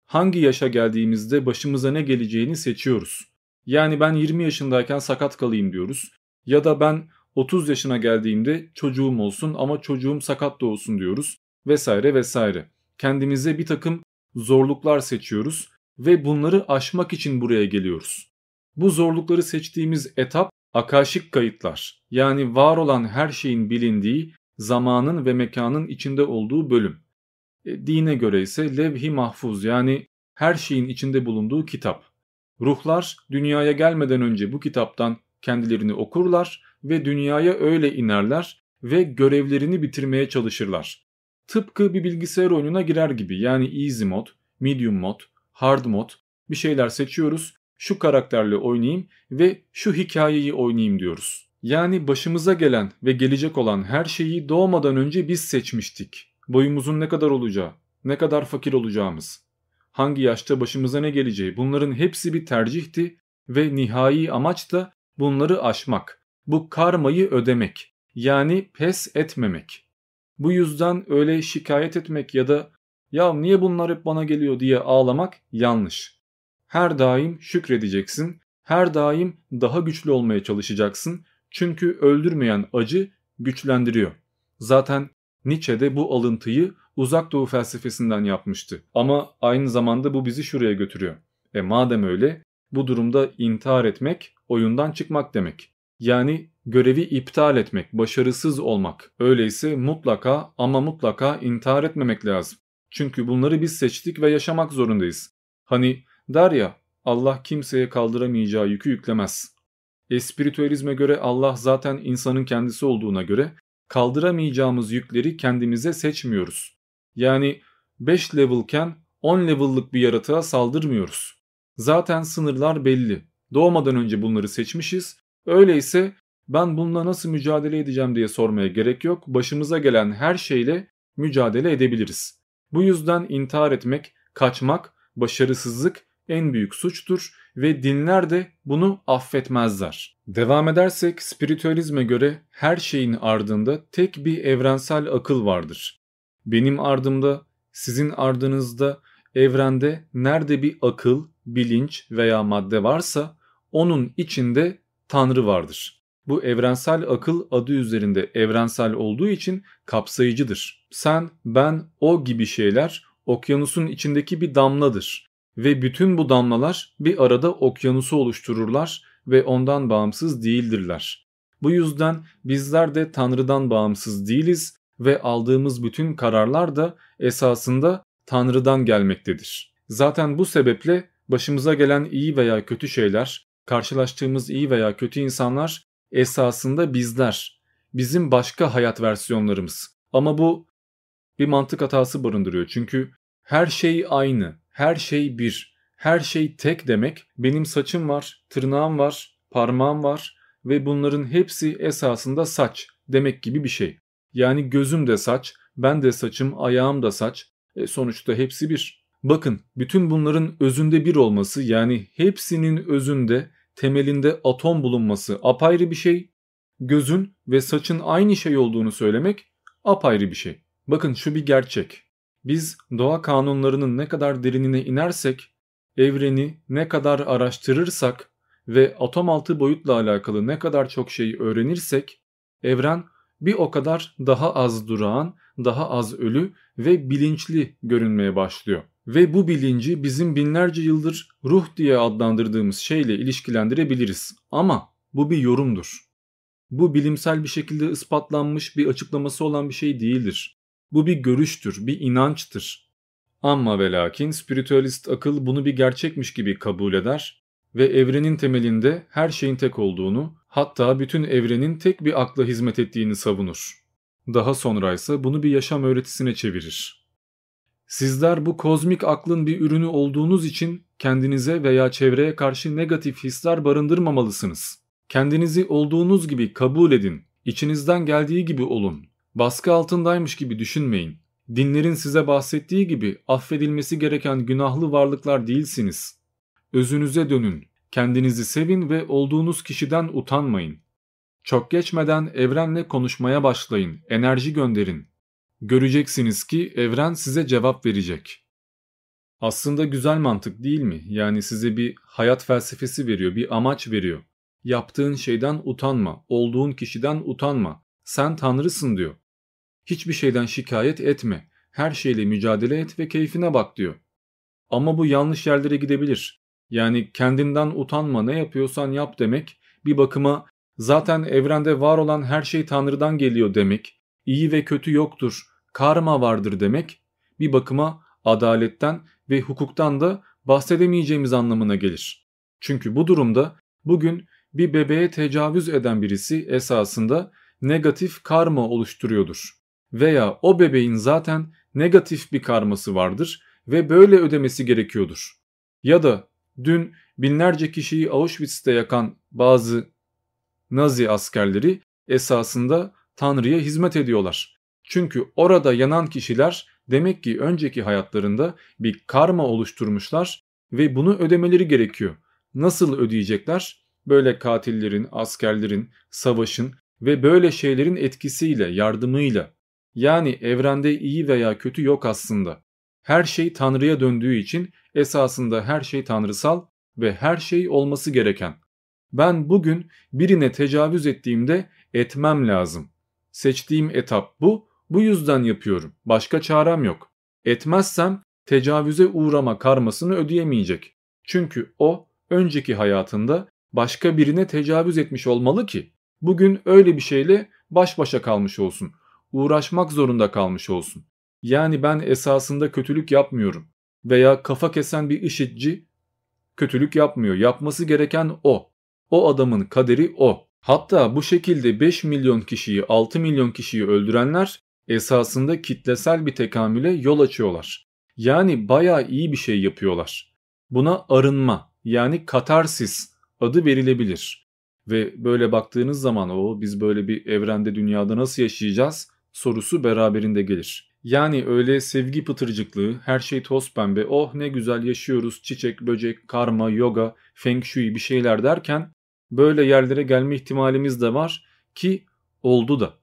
hangi yaşa geldiğimizde başımıza ne geleceğini seçiyoruz. Yani ben 20 yaşındayken sakat kalayım diyoruz. Ya da ben 30 yaşına geldiğimde çocuğum olsun ama çocuğum sakat da olsun diyoruz. Vesaire vesaire. Kendimize bir takım zorluklar seçiyoruz ve bunları aşmak için buraya geliyoruz. Bu zorlukları seçtiğimiz etap akaşik kayıtlar. Yani var olan her şeyin bilindiği zamanın ve mekanın içinde olduğu bölüm. E, dine göre ise levh-i mahfuz yani her şeyin içinde bulunduğu kitap. Ruhlar dünyaya gelmeden önce bu kitaptan kendilerini okurlar ve dünyaya öyle inerler ve görevlerini bitirmeye çalışırlar. Tıpkı bir bilgisayar oyununa girer gibi yani easy mod, medium mod, hard mod bir şeyler seçiyoruz. Şu karakterle oynayayım ve şu hikayeyi oynayayım diyoruz. Yani başımıza gelen ve gelecek olan her şeyi doğmadan önce biz seçmiştik. Boyumuzun ne kadar olacağı, ne kadar fakir olacağımız, hangi yaşta başımıza ne geleceği bunların hepsi bir tercihti ve nihai amaç da bunları aşmak. Bu karmayı ödemek. Yani pes etmemek. Bu yüzden öyle şikayet etmek ya da ya niye bunlar hep bana geliyor diye ağlamak yanlış. Her daim şükredeceksin. Her daim daha güçlü olmaya çalışacaksın. Çünkü öldürmeyen acı güçlendiriyor. Zaten Nietzsche de bu alıntıyı uzak doğu felsefesinden yapmıştı. Ama aynı zamanda bu bizi şuraya götürüyor. E madem öyle bu durumda intihar etmek oyundan çıkmak demek. Yani görevi iptal etmek, başarısız olmak. Öyleyse mutlaka ama mutlaka intihar etmemek lazım. Çünkü bunları biz seçtik ve yaşamak zorundayız. Hani der ya Allah kimseye kaldıramayacağı yükü yüklemez. Espiritüalizme göre Allah zaten insanın kendisi olduğuna göre kaldıramayacağımız yükleri kendimize seçmiyoruz. Yani 5 levelken 10 level'lık bir yaratığa saldırmıyoruz. Zaten sınırlar belli. Doğmadan önce bunları seçmişiz. Öyleyse ben bununla nasıl mücadele edeceğim diye sormaya gerek yok. Başımıza gelen her şeyle mücadele edebiliriz. Bu yüzden intihar etmek, kaçmak, başarısızlık en büyük suçtur ve dinler de bunu affetmezler. Devam edersek spiritüalizme göre her şeyin ardında tek bir evrensel akıl vardır. Benim ardımda, sizin ardınızda, evrende nerede bir akıl, bilinç veya madde varsa onun içinde Tanrı vardır. Bu evrensel akıl adı üzerinde evrensel olduğu için kapsayıcıdır. Sen, ben, o gibi şeyler okyanusun içindeki bir damladır ve bütün bu damlalar bir arada okyanusu oluştururlar ve ondan bağımsız değildirler. Bu yüzden bizler de Tanrı'dan bağımsız değiliz ve aldığımız bütün kararlar da esasında Tanrı'dan gelmektedir. Zaten bu sebeple başımıza gelen iyi veya kötü şeyler, karşılaştığımız iyi veya kötü insanlar esasında bizler. Bizim başka hayat versiyonlarımız. Ama bu bir mantık hatası barındırıyor. Çünkü her şey aynı, her şey bir, her şey tek demek benim saçım var, tırnağım var, parmağım var ve bunların hepsi esasında saç demek gibi bir şey. Yani gözüm de saç, ben de saçım, ayağım da saç. E sonuçta hepsi bir. Bakın bütün bunların özünde bir olması yani hepsinin özünde temelinde atom bulunması apayrı bir şey. Gözün ve saçın aynı şey olduğunu söylemek apayrı bir şey. Bakın şu bir gerçek. Biz doğa kanunlarının ne kadar derinine inersek, evreni ne kadar araştırırsak ve atom altı boyutla alakalı ne kadar çok şey öğrenirsek, evren bir o kadar daha az durağan, daha az ölü ve bilinçli görünmeye başlıyor. Ve bu bilinci bizim binlerce yıldır ruh diye adlandırdığımız şeyle ilişkilendirebiliriz. Ama bu bir yorumdur. Bu bilimsel bir şekilde ispatlanmış bir açıklaması olan bir şey değildir. Bu bir görüştür, bir inançtır. Ama ve lakin spiritüalist akıl bunu bir gerçekmiş gibi kabul eder ve evrenin temelinde her şeyin tek olduğunu, hatta bütün evrenin tek bir akla hizmet ettiğini savunur. Daha sonra ise bunu bir yaşam öğretisine çevirir. Sizler bu kozmik aklın bir ürünü olduğunuz için kendinize veya çevreye karşı negatif hisler barındırmamalısınız. Kendinizi olduğunuz gibi kabul edin. İçinizden geldiği gibi olun. Baskı altındaymış gibi düşünmeyin. Dinlerin size bahsettiği gibi affedilmesi gereken günahlı varlıklar değilsiniz. Özünüze dönün. Kendinizi sevin ve olduğunuz kişiden utanmayın. Çok geçmeden evrenle konuşmaya başlayın. Enerji gönderin. Göreceksiniz ki evren size cevap verecek. Aslında güzel mantık değil mi? Yani size bir hayat felsefesi veriyor, bir amaç veriyor. Yaptığın şeyden utanma, olduğun kişiden utanma. Sen tanrısın diyor. Hiçbir şeyden şikayet etme. Her şeyle mücadele et ve keyfine bak diyor. Ama bu yanlış yerlere gidebilir. Yani kendinden utanma ne yapıyorsan yap demek bir bakıma zaten evrende var olan her şey Tanrı'dan geliyor demek, iyi ve kötü yoktur, karma vardır demek bir bakıma adaletten ve hukuktan da bahsedemeyeceğimiz anlamına gelir. Çünkü bu durumda bugün bir bebeğe tecavüz eden birisi esasında negatif karma oluşturuyordur. Veya o bebeğin zaten negatif bir karması vardır ve böyle ödemesi gerekiyordur. Ya da dün binlerce kişiyi Auschwitz'te yakan bazı Nazi askerleri esasında Tanrı'ya hizmet ediyorlar. Çünkü orada yanan kişiler demek ki önceki hayatlarında bir karma oluşturmuşlar ve bunu ödemeleri gerekiyor. Nasıl ödeyecekler? Böyle katillerin, askerlerin, savaşın ve böyle şeylerin etkisiyle, yardımıyla. Yani evrende iyi veya kötü yok aslında. Her şey Tanrı'ya döndüğü için esasında her şey tanrısal ve her şey olması gereken. Ben bugün birine tecavüz ettiğimde etmem lazım. Seçtiğim etap bu, bu yüzden yapıyorum. Başka çarem yok. Etmezsem tecavüze uğrama karmasını ödeyemeyecek. Çünkü o önceki hayatında başka birine tecavüz etmiş olmalı ki bugün öyle bir şeyle baş başa kalmış olsun. Uğraşmak zorunda kalmış olsun. Yani ben esasında kötülük yapmıyorum. Veya kafa kesen bir IŞİD'ci kötülük yapmıyor. Yapması gereken o. O adamın kaderi o. Hatta bu şekilde 5 milyon kişiyi 6 milyon kişiyi öldürenler esasında kitlesel bir tekamüle yol açıyorlar. Yani baya iyi bir şey yapıyorlar. Buna arınma yani katarsis adı verilebilir. Ve böyle baktığınız zaman o biz böyle bir evrende dünyada nasıl yaşayacağız sorusu beraberinde gelir. Yani öyle sevgi pıtırcıklığı, her şey toz pembe, oh ne güzel yaşıyoruz, çiçek, böcek, karma, yoga, feng shui bir şeyler derken böyle yerlere gelme ihtimalimiz de var ki oldu da.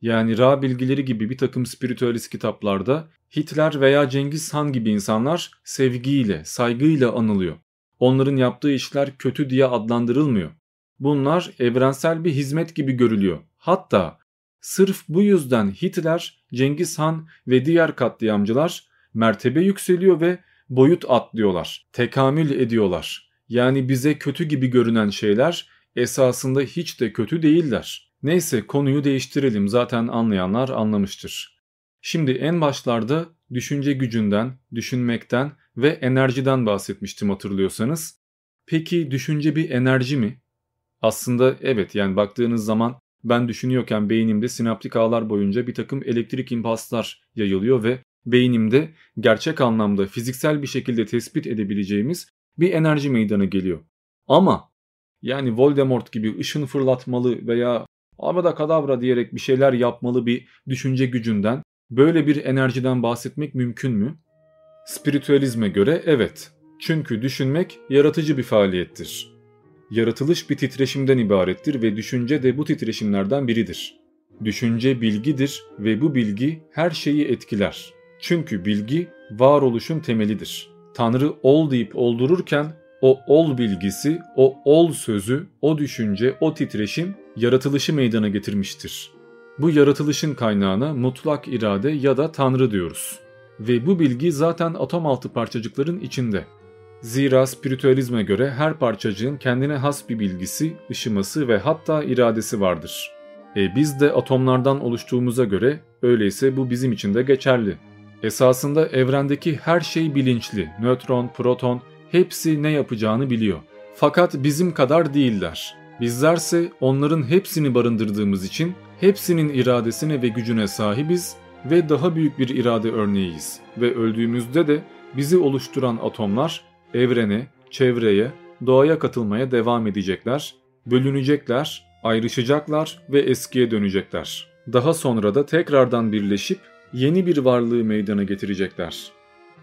Yani Ra bilgileri gibi bir takım spiritüalist kitaplarda Hitler veya Cengiz Han gibi insanlar sevgiyle, saygıyla anılıyor. Onların yaptığı işler kötü diye adlandırılmıyor. bunlar evrensel bir hizmet gibi görülüyor. Hatta sırf bu yüzden Hitler, Cengiz Han ve diğer katliamcılar mertebe yükseliyor ve boyut atlıyorlar, tekamül ediyorlar. Yani bize kötü gibi görünen şeyler esasında hiç de kötü değiller. Neyse konuyu değiştirelim zaten anlayanlar anlamıştır. Şimdi en başlarda düşünce gücünden, düşünmekten ve enerjiden bahsetmiştim hatırlıyorsanız. Peki düşünce bir enerji mi? Aslında evet yani baktığınız zaman ben düşünüyorken beynimde sinaptik ağlar boyunca bir takım elektrik impulslar yayılıyor ve beynimde gerçek anlamda fiziksel bir şekilde tespit edebileceğimiz bir enerji meydana geliyor. Ama yani Voldemort gibi ışın fırlatmalı veya abada kadavra diyerek bir şeyler yapmalı bir düşünce gücünden böyle bir enerjiden bahsetmek mümkün mü? Spiritüalizme göre evet. Çünkü düşünmek yaratıcı bir faaliyettir. Yaratılış bir titreşimden ibarettir ve düşünce de bu titreşimlerden biridir. Düşünce bilgidir ve bu bilgi her şeyi etkiler. Çünkü bilgi varoluşun temelidir. Tanrı ol deyip oldururken o ol bilgisi, o ol sözü, o düşünce, o titreşim yaratılışı meydana getirmiştir. Bu yaratılışın kaynağına mutlak irade ya da Tanrı diyoruz. Ve bu bilgi zaten atom altı parçacıkların içinde. Zira spiritüalizme göre her parçacığın kendine has bir bilgisi, ışıması ve hatta iradesi vardır. E biz de atomlardan oluştuğumuza göre öyleyse bu bizim için de geçerli. Esasında evrendeki her şey bilinçli. Nötron, proton hepsi ne yapacağını biliyor. Fakat bizim kadar değiller. Bizlerse onların hepsini barındırdığımız için hepsinin iradesine ve gücüne sahibiz ve daha büyük bir irade örneğiyiz. Ve öldüğümüzde de bizi oluşturan atomlar evrene, çevreye, doğaya katılmaya devam edecekler, bölünecekler, ayrışacaklar ve eskiye dönecekler. Daha sonra da tekrardan birleşip yeni bir varlığı meydana getirecekler.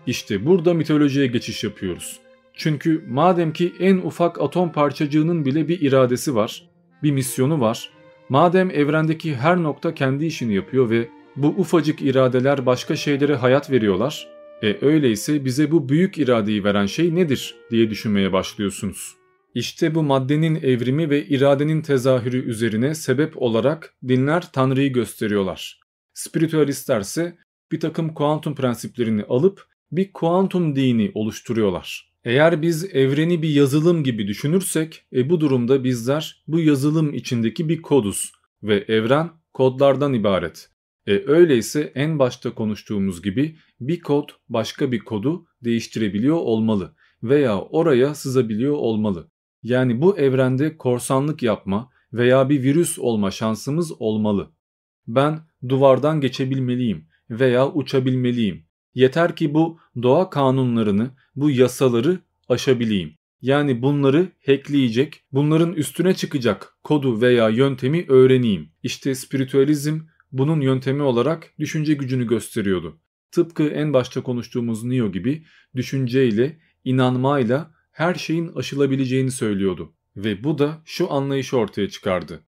İşte burada mitolojiye geçiş yapıyoruz. Çünkü madem ki en ufak atom parçacığının bile bir iradesi var, bir misyonu var, madem evrendeki her nokta kendi işini yapıyor ve bu ufacık iradeler başka şeylere hayat veriyorlar, e öyleyse bize bu büyük iradeyi veren şey nedir diye düşünmeye başlıyorsunuz. İşte bu maddenin evrimi ve iradenin tezahürü üzerine sebep olarak dinler Tanrı'yı gösteriyorlar. Spiritüalistler ise bir takım kuantum prensiplerini alıp bir kuantum dini oluşturuyorlar. Eğer biz evreni bir yazılım gibi düşünürsek e bu durumda bizler bu yazılım içindeki bir koduz ve evren kodlardan ibaret. E öyleyse en başta konuştuğumuz gibi bir kod başka bir kodu değiştirebiliyor olmalı veya oraya sızabiliyor olmalı. Yani bu evrende korsanlık yapma veya bir virüs olma şansımız olmalı. Ben duvardan geçebilmeliyim veya uçabilmeliyim. Yeter ki bu doğa kanunlarını, bu yasaları aşabileyim. Yani bunları hackleyecek, bunların üstüne çıkacak kodu veya yöntemi öğreneyim. İşte spiritüalizm bunun yöntemi olarak düşünce gücünü gösteriyordu. Tıpkı en başta konuştuğumuz Neo gibi düşünceyle, inanmayla her şeyin aşılabileceğini söylüyordu. Ve bu da şu anlayışı ortaya çıkardı.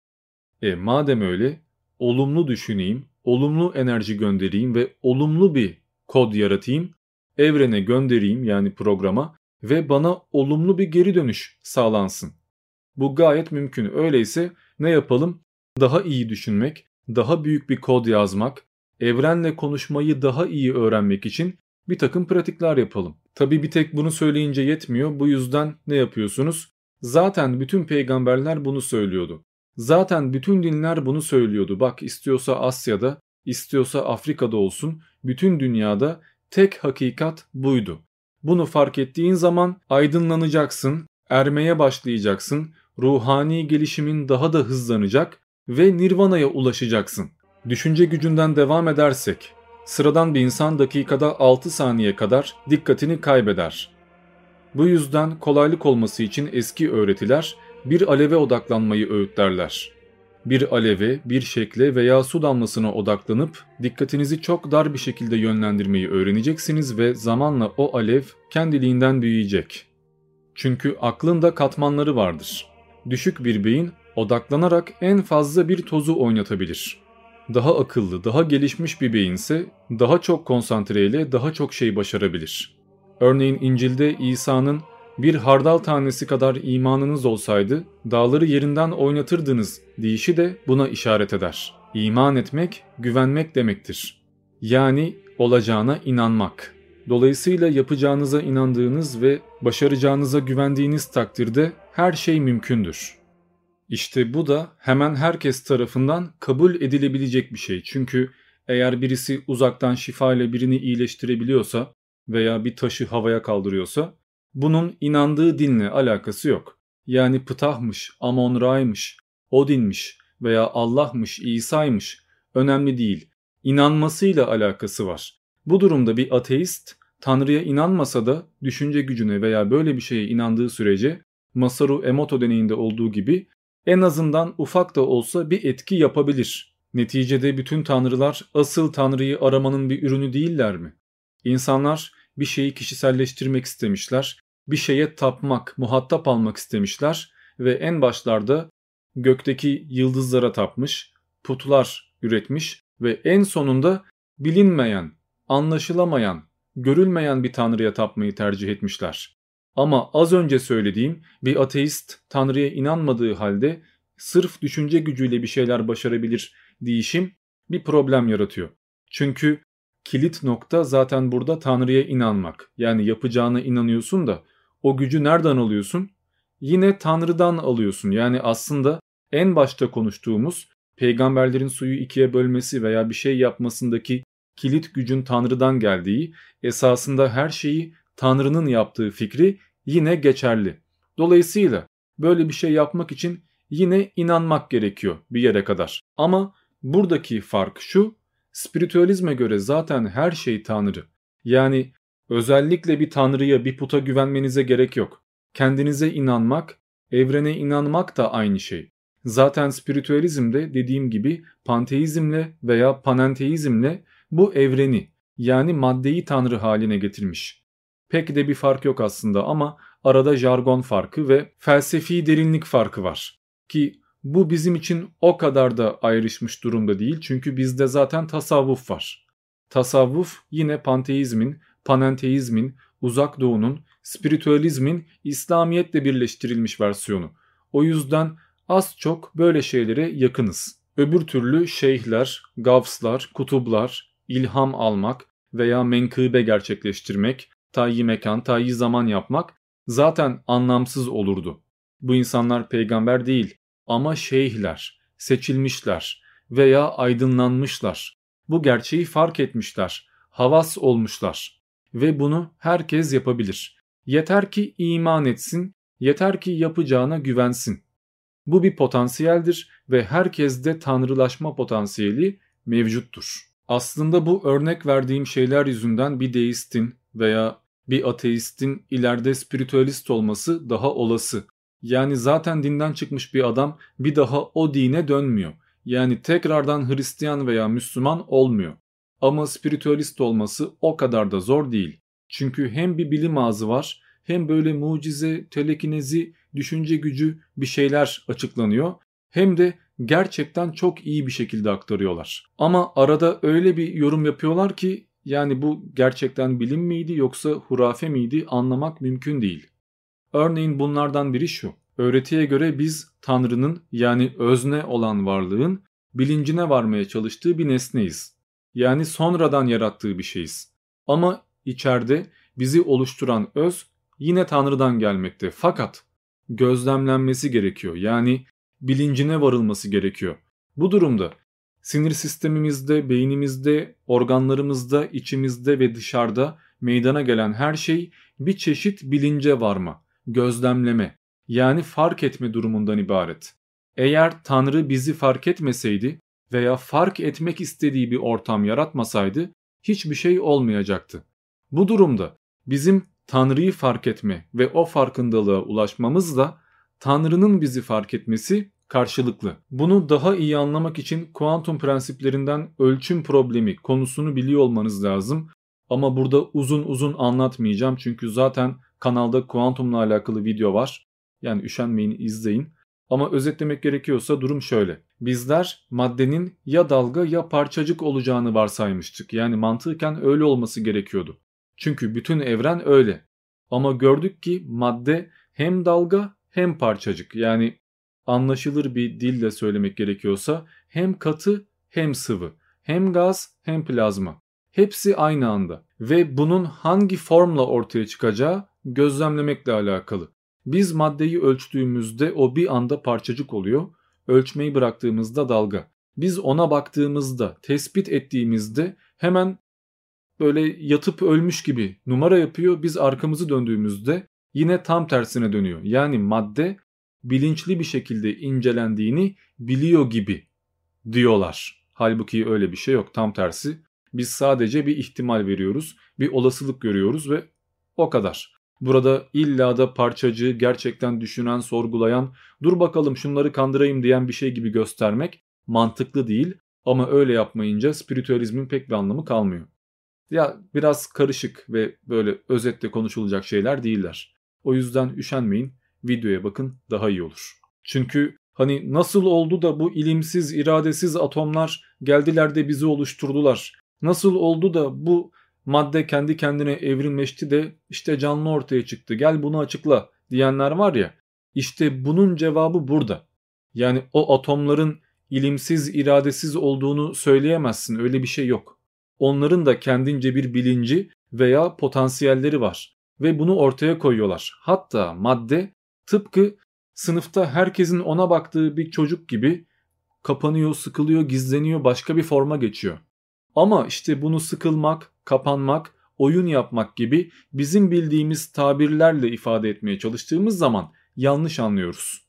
E madem öyle, olumlu düşüneyim, olumlu enerji göndereyim ve olumlu bir kod yaratayım, evrene göndereyim yani programa ve bana olumlu bir geri dönüş sağlansın. Bu gayet mümkün. Öyleyse ne yapalım? Daha iyi düşünmek, daha büyük bir kod yazmak, evrenle konuşmayı daha iyi öğrenmek için bir takım pratikler yapalım. Tabi bir tek bunu söyleyince yetmiyor. Bu yüzden ne yapıyorsunuz? Zaten bütün peygamberler bunu söylüyordu. Zaten bütün dinler bunu söylüyordu. Bak istiyorsa Asya'da, istiyorsa Afrika'da olsun, bütün dünyada tek hakikat buydu. Bunu fark ettiğin zaman aydınlanacaksın, ermeye başlayacaksın, ruhani gelişimin daha da hızlanacak ve nirvana'ya ulaşacaksın. Düşünce gücünden devam edersek, sıradan bir insan dakikada 6 saniye kadar dikkatini kaybeder. Bu yüzden kolaylık olması için eski öğretiler bir aleve odaklanmayı öğütlerler. Bir aleve, bir şekle veya su damlasına odaklanıp dikkatinizi çok dar bir şekilde yönlendirmeyi öğreneceksiniz ve zamanla o alev kendiliğinden büyüyecek. Çünkü aklında katmanları vardır. Düşük bir beyin odaklanarak en fazla bir tozu oynatabilir. Daha akıllı, daha gelişmiş bir beyinse daha çok konsantreyle daha çok şey başarabilir. Örneğin İncil'de İsa'nın bir hardal tanesi kadar imanınız olsaydı dağları yerinden oynatırdınız deyişi de buna işaret eder. İman etmek, güvenmek demektir. Yani olacağına inanmak. Dolayısıyla yapacağınıza inandığınız ve başaracağınıza güvendiğiniz takdirde her şey mümkündür. İşte bu da hemen herkes tarafından kabul edilebilecek bir şey. Çünkü eğer birisi uzaktan şifa ile birini iyileştirebiliyorsa veya bir taşı havaya kaldırıyorsa bunun inandığı dinle alakası yok. Yani Ptah'mış, Amon-Ra'ymış, Odin'miş veya Allah'mış, İsa'ymış önemli değil. İnanmasıyla alakası var. Bu durumda bir ateist Tanrı'ya inanmasa da düşünce gücüne veya böyle bir şeye inandığı sürece Masaru Emoto deneyinde olduğu gibi en azından ufak da olsa bir etki yapabilir. Neticede bütün tanrılar asıl tanrıyı aramanın bir ürünü değiller mi? İnsanlar bir şeyi kişiselleştirmek istemişler, bir şeye tapmak, muhatap almak istemişler ve en başlarda gökteki yıldızlara tapmış, putlar üretmiş ve en sonunda bilinmeyen, anlaşılamayan, görülmeyen bir tanrıya tapmayı tercih etmişler. Ama az önce söylediğim bir ateist tanrıya inanmadığı halde sırf düşünce gücüyle bir şeyler başarabilir değişim bir problem yaratıyor. Çünkü kilit nokta zaten burada tanrıya inanmak. Yani yapacağına inanıyorsun da o gücü nereden alıyorsun? Yine tanrıdan alıyorsun. Yani aslında en başta konuştuğumuz peygamberlerin suyu ikiye bölmesi veya bir şey yapmasındaki kilit gücün Tanrı'dan geldiği, esasında her şeyi Tanrı'nın yaptığı fikri yine geçerli. Dolayısıyla böyle bir şey yapmak için yine inanmak gerekiyor bir yere kadar. Ama buradaki fark şu, spiritüalizme göre zaten her şey Tanrı. Yani özellikle bir Tanrı'ya bir puta güvenmenize gerek yok. Kendinize inanmak, evrene inanmak da aynı şey. Zaten spiritüalizmde dediğim gibi panteizmle veya panenteizmle bu evreni yani maddeyi tanrı haline getirmiş. Pek de bir fark yok aslında ama arada jargon farkı ve felsefi derinlik farkı var. Ki bu bizim için o kadar da ayrışmış durumda değil çünkü bizde zaten tasavvuf var. Tasavvuf yine panteizmin, panenteizmin, uzak doğunun, spiritüalizmin İslamiyetle birleştirilmiş versiyonu. O yüzden az çok böyle şeylere yakınız. Öbür türlü şeyhler, gavslar, kutublar, ilham almak veya menkıbe gerçekleştirmek, tayyi mekan, tayyi zaman yapmak zaten anlamsız olurdu. Bu insanlar peygamber değil ama şeyhler, seçilmişler veya aydınlanmışlar. Bu gerçeği fark etmişler, havas olmuşlar ve bunu herkes yapabilir. Yeter ki iman etsin, yeter ki yapacağına güvensin. Bu bir potansiyeldir ve herkeste tanrılaşma potansiyeli mevcuttur. Aslında bu örnek verdiğim şeyler yüzünden bir deistin veya bir ateistin ileride spiritüalist olması daha olası. Yani zaten dinden çıkmış bir adam bir daha o dine dönmüyor. Yani tekrardan Hristiyan veya Müslüman olmuyor. Ama spiritüalist olması o kadar da zor değil. Çünkü hem bir bilim ağzı var hem böyle mucize, telekinezi, düşünce gücü bir şeyler açıklanıyor hem de gerçekten çok iyi bir şekilde aktarıyorlar. Ama arada öyle bir yorum yapıyorlar ki yani bu gerçekten bilim miydi yoksa hurafe miydi anlamak mümkün değil. Örneğin bunlardan biri şu. Öğretiye göre biz Tanrı'nın yani özne olan varlığın bilincine varmaya çalıştığı bir nesneyiz. Yani sonradan yarattığı bir şeyiz. Ama içeride bizi oluşturan öz yine Tanrı'dan gelmekte. Fakat gözlemlenmesi gerekiyor. Yani bilincine varılması gerekiyor. Bu durumda sinir sistemimizde, beynimizde, organlarımızda, içimizde ve dışarıda meydana gelen her şey bir çeşit bilince varma, gözlemleme yani fark etme durumundan ibaret. Eğer Tanrı bizi fark etmeseydi veya fark etmek istediği bir ortam yaratmasaydı hiçbir şey olmayacaktı. Bu durumda bizim Tanrı'yı fark etme ve o farkındalığa ulaşmamız da Tanrı'nın bizi fark etmesi karşılıklı. Bunu daha iyi anlamak için kuantum prensiplerinden ölçüm problemi konusunu biliyor olmanız lazım. Ama burada uzun uzun anlatmayacağım çünkü zaten kanalda kuantumla alakalı video var. Yani üşenmeyin izleyin. Ama özetlemek gerekiyorsa durum şöyle. Bizler maddenin ya dalga ya parçacık olacağını varsaymıştık. Yani mantıken öyle olması gerekiyordu. Çünkü bütün evren öyle. Ama gördük ki madde hem dalga hem parçacık. Yani anlaşılır bir dille söylemek gerekiyorsa hem katı hem sıvı, hem gaz hem plazma. Hepsi aynı anda ve bunun hangi formla ortaya çıkacağı gözlemlemekle alakalı. Biz maddeyi ölçtüğümüzde o bir anda parçacık oluyor. Ölçmeyi bıraktığımızda dalga. Biz ona baktığımızda, tespit ettiğimizde hemen böyle yatıp ölmüş gibi numara yapıyor. Biz arkamızı döndüğümüzde yine tam tersine dönüyor. Yani madde bilinçli bir şekilde incelendiğini biliyor gibi diyorlar. Halbuki öyle bir şey yok. Tam tersi. Biz sadece bir ihtimal veriyoruz, bir olasılık görüyoruz ve o kadar. Burada illa da parçacığı gerçekten düşünen, sorgulayan, dur bakalım şunları kandırayım diyen bir şey gibi göstermek mantıklı değil ama öyle yapmayınca spiritüalizmin pek bir anlamı kalmıyor. Ya biraz karışık ve böyle özetle konuşulacak şeyler değiller. O yüzden üşenmeyin, videoya bakın daha iyi olur. Çünkü hani nasıl oldu da bu ilimsiz, iradesiz atomlar geldiler de bizi oluşturdular? Nasıl oldu da bu madde kendi kendine evrimleşti de işte canlı ortaya çıktı gel bunu açıkla diyenler var ya işte bunun cevabı burada. Yani o atomların ilimsiz iradesiz olduğunu söyleyemezsin öyle bir şey yok. Onların da kendince bir bilinci veya potansiyelleri var ve bunu ortaya koyuyorlar. Hatta madde tıpkı sınıfta herkesin ona baktığı bir çocuk gibi kapanıyor, sıkılıyor, gizleniyor, başka bir forma geçiyor. Ama işte bunu sıkılmak, kapanmak, oyun yapmak gibi bizim bildiğimiz tabirlerle ifade etmeye çalıştığımız zaman yanlış anlıyoruz.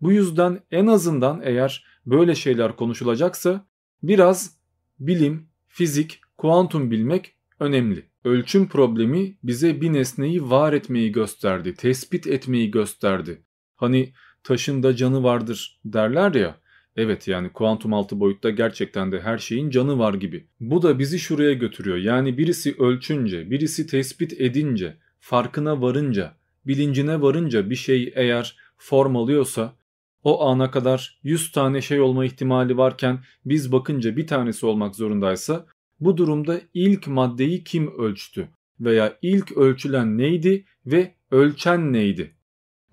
Bu yüzden en azından eğer böyle şeyler konuşulacaksa biraz bilim, fizik, kuantum bilmek önemli. Ölçüm problemi bize bir nesneyi var etmeyi gösterdi, tespit etmeyi gösterdi. Hani taşın da canı vardır derler ya. Evet yani kuantum altı boyutta gerçekten de her şeyin canı var gibi. Bu da bizi şuraya götürüyor. Yani birisi ölçünce, birisi tespit edince, farkına varınca, bilincine varınca bir şey eğer form alıyorsa o ana kadar 100 tane şey olma ihtimali varken biz bakınca bir tanesi olmak zorundaysa bu durumda ilk maddeyi kim ölçtü veya ilk ölçülen neydi ve ölçen neydi?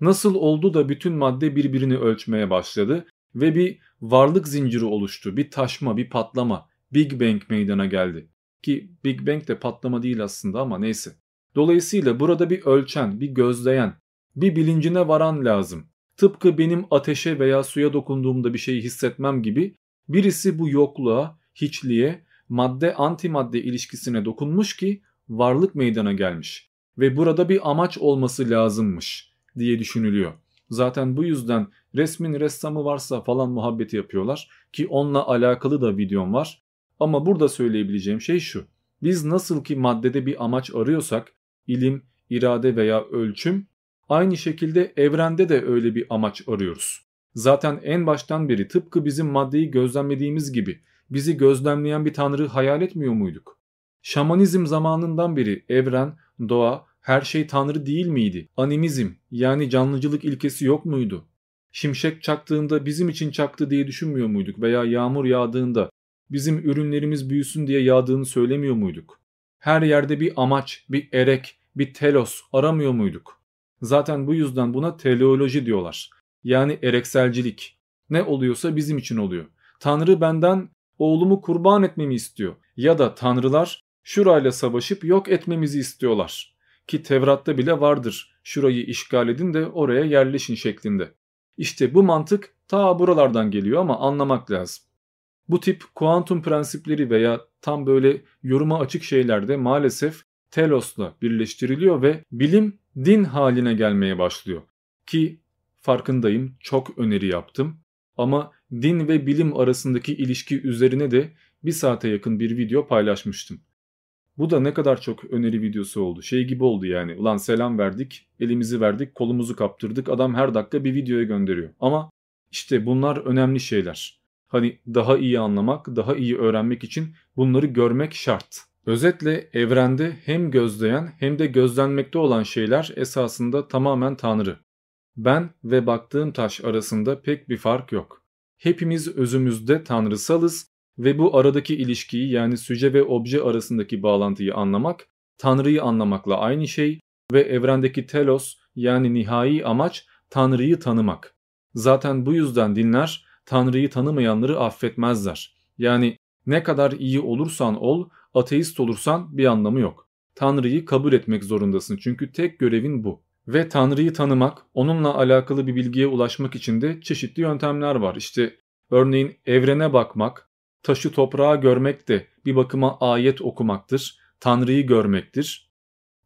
Nasıl oldu da bütün madde birbirini ölçmeye başladı ve bir varlık zinciri oluştu. Bir taşma, bir patlama. Big Bang meydana geldi. Ki Big Bang de patlama değil aslında ama neyse. Dolayısıyla burada bir ölçen, bir gözleyen, bir bilincine varan lazım. Tıpkı benim ateşe veya suya dokunduğumda bir şeyi hissetmem gibi birisi bu yokluğa, hiçliğe, madde antimadde ilişkisine dokunmuş ki varlık meydana gelmiş ve burada bir amaç olması lazımmış diye düşünülüyor. Zaten bu yüzden resmin ressamı varsa falan muhabbeti yapıyorlar ki onunla alakalı da videom var. Ama burada söyleyebileceğim şey şu. Biz nasıl ki maddede bir amaç arıyorsak ilim, irade veya ölçüm aynı şekilde evrende de öyle bir amaç arıyoruz. Zaten en baştan beri tıpkı bizim maddeyi gözlemlediğimiz gibi bizi gözlemleyen bir tanrı hayal etmiyor muyduk? Şamanizm zamanından beri evren, doğa, her şey tanrı değil miydi? Animizm yani canlıcılık ilkesi yok muydu? Şimşek çaktığında bizim için çaktı diye düşünmüyor muyduk veya yağmur yağdığında bizim ürünlerimiz büyüsün diye yağdığını söylemiyor muyduk? Her yerde bir amaç, bir erek, bir telos aramıyor muyduk? Zaten bu yüzden buna teleoloji diyorlar. Yani erekselcilik. Ne oluyorsa bizim için oluyor. Tanrı benden oğlumu kurban etmemi istiyor. Ya da tanrılar şurayla savaşıp yok etmemizi istiyorlar. Ki Tevrat'ta bile vardır. Şurayı işgal edin de oraya yerleşin şeklinde. İşte bu mantık ta buralardan geliyor ama anlamak lazım. Bu tip kuantum prensipleri veya tam böyle yoruma açık şeylerde maalesef telosla birleştiriliyor ve bilim din haline gelmeye başlıyor. Ki farkındayım çok öneri yaptım ama din ve bilim arasındaki ilişki üzerine de bir saate yakın bir video paylaşmıştım. Bu da ne kadar çok öneri videosu oldu. Şey gibi oldu yani. Ulan selam verdik, elimizi verdik, kolumuzu kaptırdık. Adam her dakika bir videoya gönderiyor. Ama işte bunlar önemli şeyler. Hani daha iyi anlamak, daha iyi öğrenmek için bunları görmek şart. Özetle evrende hem gözleyen hem de gözlenmekte olan şeyler esasında tamamen Tanrı. Ben ve baktığım taş arasında pek bir fark yok. Hepimiz özümüzde tanrısalız ve bu aradaki ilişkiyi yani süce ve obje arasındaki bağlantıyı anlamak, Tanrı'yı anlamakla aynı şey ve evrendeki telos yani nihai amaç Tanrı'yı tanımak. Zaten bu yüzden dinler Tanrı'yı tanımayanları affetmezler. Yani ne kadar iyi olursan ol, ateist olursan bir anlamı yok. Tanrı'yı kabul etmek zorundasın çünkü tek görevin bu. Ve Tanrı'yı tanımak, onunla alakalı bir bilgiye ulaşmak için de çeşitli yöntemler var. İşte örneğin evrene bakmak, taşı toprağa görmek de bir bakıma ayet okumaktır. Tanrı'yı görmektir.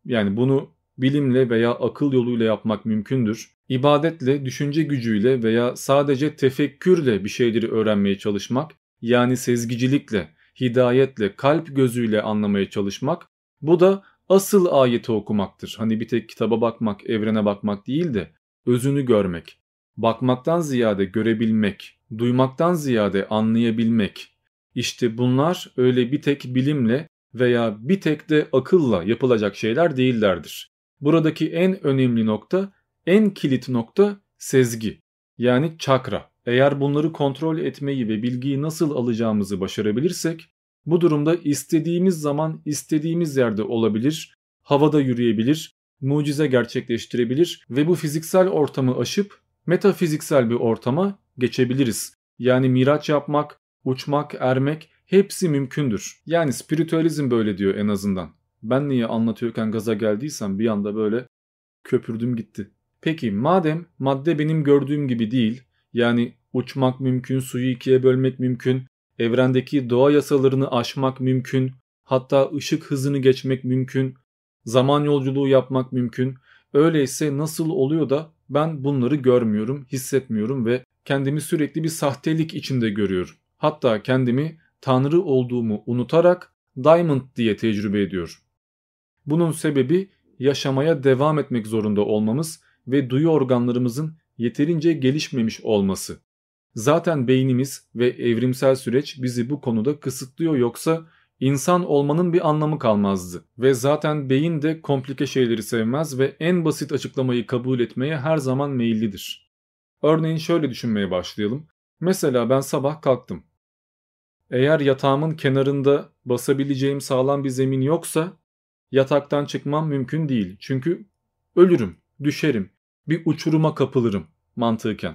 Yani bunu bilimle veya akıl yoluyla yapmak mümkündür. İbadetle, düşünce gücüyle veya sadece tefekkürle bir şeyleri öğrenmeye çalışmak, yani sezgicilikle, hidayetle, kalp gözüyle anlamaya çalışmak, bu da asıl ayeti okumaktır. Hani bir tek kitaba bakmak, evrene bakmak değil de özünü görmek. Bakmaktan ziyade görebilmek, duymaktan ziyade anlayabilmek. İşte bunlar öyle bir tek bilimle veya bir tek de akılla yapılacak şeyler değillerdir. Buradaki en önemli nokta, en kilit nokta sezgi. Yani çakra. Eğer bunları kontrol etmeyi ve bilgiyi nasıl alacağımızı başarabilirsek bu durumda istediğimiz zaman istediğimiz yerde olabilir, havada yürüyebilir, mucize gerçekleştirebilir ve bu fiziksel ortamı aşıp metafiziksel bir ortama geçebiliriz. Yani miraç yapmak, uçmak, ermek hepsi mümkündür. Yani spiritüalizm böyle diyor en azından. Ben niye anlatıyorken gaza geldiysem bir anda böyle köpürdüm gitti. Peki madem madde benim gördüğüm gibi değil, yani uçmak mümkün, suyu ikiye bölmek mümkün, evrendeki doğa yasalarını aşmak mümkün, hatta ışık hızını geçmek mümkün, zaman yolculuğu yapmak mümkün. Öyleyse nasıl oluyor da ben bunları görmüyorum, hissetmiyorum ve kendimi sürekli bir sahtelik içinde görüyorum. Hatta kendimi tanrı olduğumu unutarak diamond diye tecrübe ediyorum. Bunun sebebi yaşamaya devam etmek zorunda olmamız ve duyu organlarımızın yeterince gelişmemiş olması. Zaten beynimiz ve evrimsel süreç bizi bu konuda kısıtlıyor yoksa insan olmanın bir anlamı kalmazdı. Ve zaten beyin de komplike şeyleri sevmez ve en basit açıklamayı kabul etmeye her zaman meyillidir. Örneğin şöyle düşünmeye başlayalım. Mesela ben sabah kalktım. Eğer yatağımın kenarında basabileceğim sağlam bir zemin yoksa yataktan çıkmam mümkün değil. Çünkü ölürüm, düşerim, bir uçuruma kapılırım mantıken.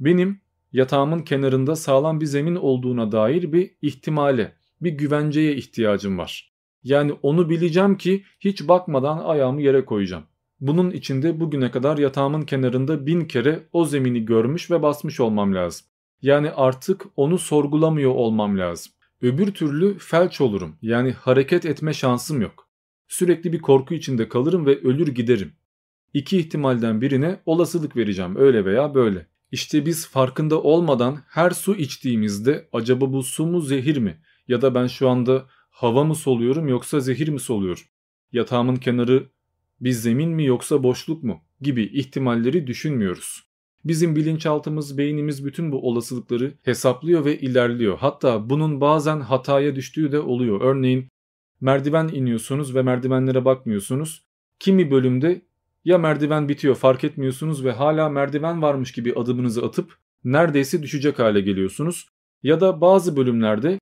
Benim yatağımın kenarında sağlam bir zemin olduğuna dair bir ihtimale, bir güvenceye ihtiyacım var. Yani onu bileceğim ki hiç bakmadan ayağımı yere koyacağım. Bunun içinde bugüne kadar yatağımın kenarında bin kere o zemini görmüş ve basmış olmam lazım. Yani artık onu sorgulamıyor olmam lazım. Öbür türlü felç olurum. Yani hareket etme şansım yok. Sürekli bir korku içinde kalırım ve ölür giderim. İki ihtimalden birine olasılık vereceğim öyle veya böyle. İşte biz farkında olmadan her su içtiğimizde acaba bu su mu zehir mi? Ya da ben şu anda hava mı soluyorum yoksa zehir mi soluyorum? Yatağımın kenarı bir zemin mi yoksa boşluk mu? Gibi ihtimalleri düşünmüyoruz. Bizim bilinçaltımız, beynimiz bütün bu olasılıkları hesaplıyor ve ilerliyor. Hatta bunun bazen hataya düştüğü de oluyor. Örneğin merdiven iniyorsunuz ve merdivenlere bakmıyorsunuz. Kimi bölümde ya merdiven bitiyor fark etmiyorsunuz ve hala merdiven varmış gibi adımınızı atıp neredeyse düşecek hale geliyorsunuz. Ya da bazı bölümlerde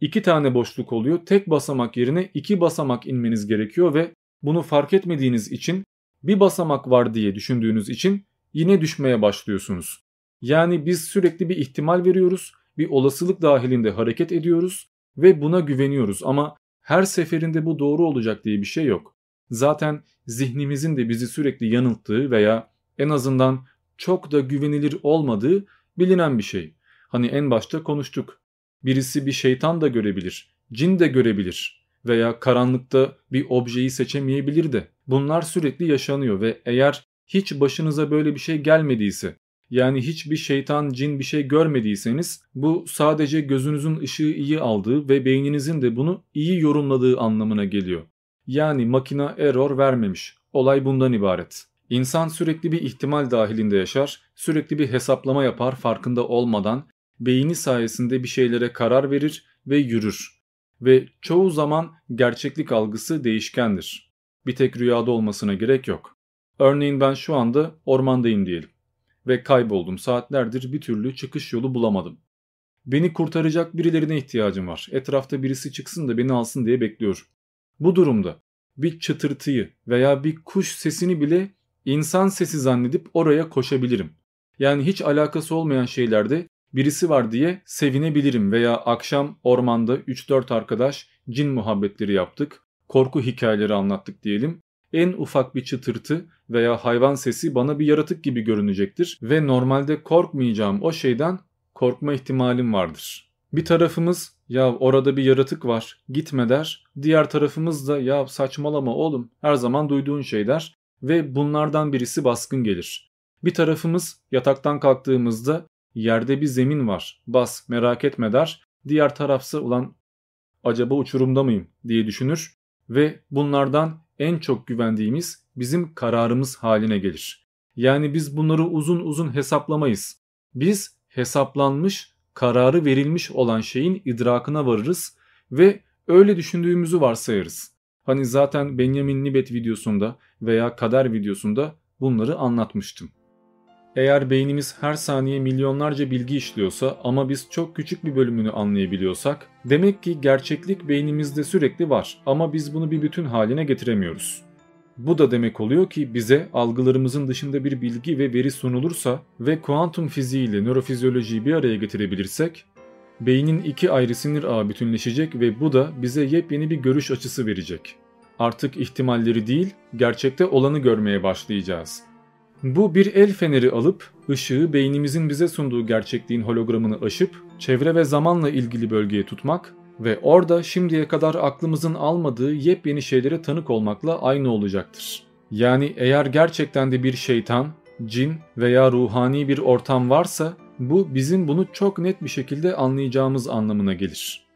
iki tane boşluk oluyor. Tek basamak yerine iki basamak inmeniz gerekiyor ve bunu fark etmediğiniz için bir basamak var diye düşündüğünüz için yine düşmeye başlıyorsunuz. Yani biz sürekli bir ihtimal veriyoruz, bir olasılık dahilinde hareket ediyoruz ve buna güveniyoruz ama her seferinde bu doğru olacak diye bir şey yok. Zaten zihnimizin de bizi sürekli yanılttığı veya en azından çok da güvenilir olmadığı bilinen bir şey. Hani en başta konuştuk. Birisi bir şeytan da görebilir, cin de görebilir veya karanlıkta bir objeyi seçemeyebilir de. Bunlar sürekli yaşanıyor ve eğer hiç başınıza böyle bir şey gelmediyse yani hiçbir şeytan, cin bir şey görmediyseniz bu sadece gözünüzün ışığı iyi aldığı ve beyninizin de bunu iyi yorumladığı anlamına geliyor. Yani makina error vermemiş. Olay bundan ibaret. İnsan sürekli bir ihtimal dahilinde yaşar, sürekli bir hesaplama yapar farkında olmadan, beyni sayesinde bir şeylere karar verir ve yürür. Ve çoğu zaman gerçeklik algısı değişkendir. Bir tek rüyada olmasına gerek yok. Örneğin ben şu anda ormandayım diyelim ve kayboldum. Saatlerdir bir türlü çıkış yolu bulamadım. Beni kurtaracak birilerine ihtiyacım var. Etrafta birisi çıksın da beni alsın diye bekliyorum. Bu durumda bir çıtırtıyı veya bir kuş sesini bile insan sesi zannedip oraya koşabilirim. Yani hiç alakası olmayan şeylerde birisi var diye sevinebilirim veya akşam ormanda 3-4 arkadaş cin muhabbetleri yaptık, korku hikayeleri anlattık diyelim. En ufak bir çıtırtı veya hayvan sesi bana bir yaratık gibi görünecektir ve normalde korkmayacağım o şeyden korkma ihtimalim vardır. Bir tarafımız ya orada bir yaratık var gitme der. Diğer tarafımız da ya saçmalama oğlum her zaman duyduğun şey der ve bunlardan birisi baskın gelir. Bir tarafımız yataktan kalktığımızda yerde bir zemin var bas merak etme der. Diğer tarafsa ulan acaba uçurumda mıyım diye düşünür ve bunlardan en çok güvendiğimiz bizim kararımız haline gelir. Yani biz bunları uzun uzun hesaplamayız. Biz hesaplanmış, kararı verilmiş olan şeyin idrakına varırız ve öyle düşündüğümüzü varsayarız. Hani zaten Benjamin Nibet videosunda veya kader videosunda bunları anlatmıştım. Eğer beynimiz her saniye milyonlarca bilgi işliyorsa ama biz çok küçük bir bölümünü anlayabiliyorsak demek ki gerçeklik beynimizde sürekli var ama biz bunu bir bütün haline getiremiyoruz. Bu da demek oluyor ki bize algılarımızın dışında bir bilgi ve veri sunulursa ve kuantum fiziği ile nörofizyolojiyi bir araya getirebilirsek beynin iki ayrı sinir ağı bütünleşecek ve bu da bize yepyeni bir görüş açısı verecek. Artık ihtimalleri değil, gerçekte olanı görmeye başlayacağız. Bu bir el feneri alıp ışığı beynimizin bize sunduğu gerçekliğin hologramını aşıp çevre ve zamanla ilgili bölgeye tutmak ve orada şimdiye kadar aklımızın almadığı yepyeni şeylere tanık olmakla aynı olacaktır. Yani eğer gerçekten de bir şeytan, cin veya ruhani bir ortam varsa bu bizim bunu çok net bir şekilde anlayacağımız anlamına gelir.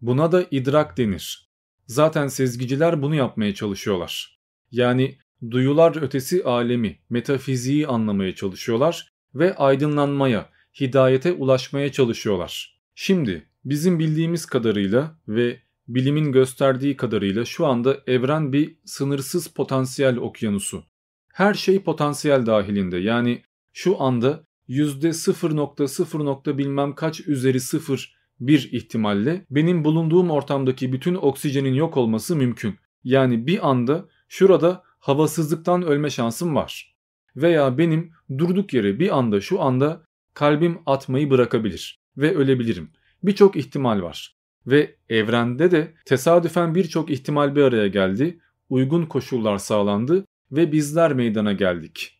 Buna da idrak denir. Zaten sezgiciler bunu yapmaya çalışıyorlar. Yani duyular ötesi alemi, metafiziği anlamaya çalışıyorlar ve aydınlanmaya, hidayete ulaşmaya çalışıyorlar. Şimdi bizim bildiğimiz kadarıyla ve bilimin gösterdiği kadarıyla şu anda evren bir sınırsız potansiyel okyanusu. Her şey potansiyel dahilinde yani şu anda %0.0. bilmem kaç üzeri sıfır bir ihtimalle benim bulunduğum ortamdaki bütün oksijenin yok olması mümkün. Yani bir anda şurada havasızlıktan ölme şansım var. Veya benim durduk yere bir anda şu anda kalbim atmayı bırakabilir ve ölebilirim. Birçok ihtimal var. Ve evrende de tesadüfen birçok ihtimal bir araya geldi, uygun koşullar sağlandı ve bizler meydana geldik.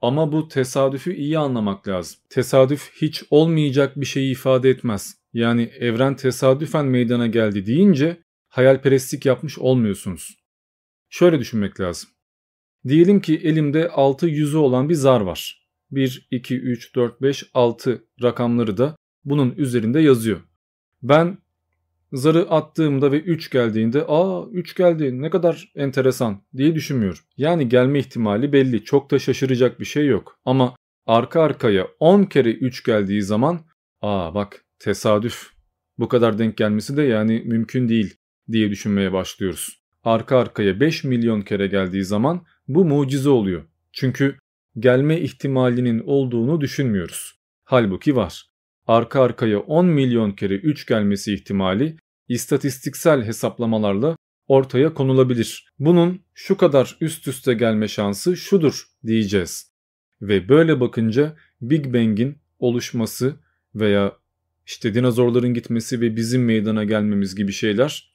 Ama bu tesadüfü iyi anlamak lazım. Tesadüf hiç olmayacak bir şeyi ifade etmez. Yani evren tesadüfen meydana geldi deyince hayalperestlik yapmış olmuyorsunuz. Şöyle düşünmek lazım. Diyelim ki elimde 6 yüzü olan bir zar var. 1, 2, 3, 4, 5, 6 rakamları da bunun üzerinde yazıyor. Ben zarı attığımda ve 3 geldiğinde aa 3 geldi ne kadar enteresan diye düşünmüyorum. Yani gelme ihtimali belli çok da şaşıracak bir şey yok. Ama arka arkaya 10 kere 3 geldiği zaman aa bak tesadüf bu kadar denk gelmesi de yani mümkün değil diye düşünmeye başlıyoruz. Arka arkaya 5 milyon kere geldiği zaman bu mucize oluyor. Çünkü gelme ihtimalinin olduğunu düşünmüyoruz. Halbuki var. Arka arkaya 10 milyon kere 3 gelmesi ihtimali istatistiksel hesaplamalarla ortaya konulabilir. Bunun şu kadar üst üste gelme şansı şudur diyeceğiz. Ve böyle bakınca Big Bang'in oluşması veya işte dinozorların gitmesi ve bizim meydana gelmemiz gibi şeyler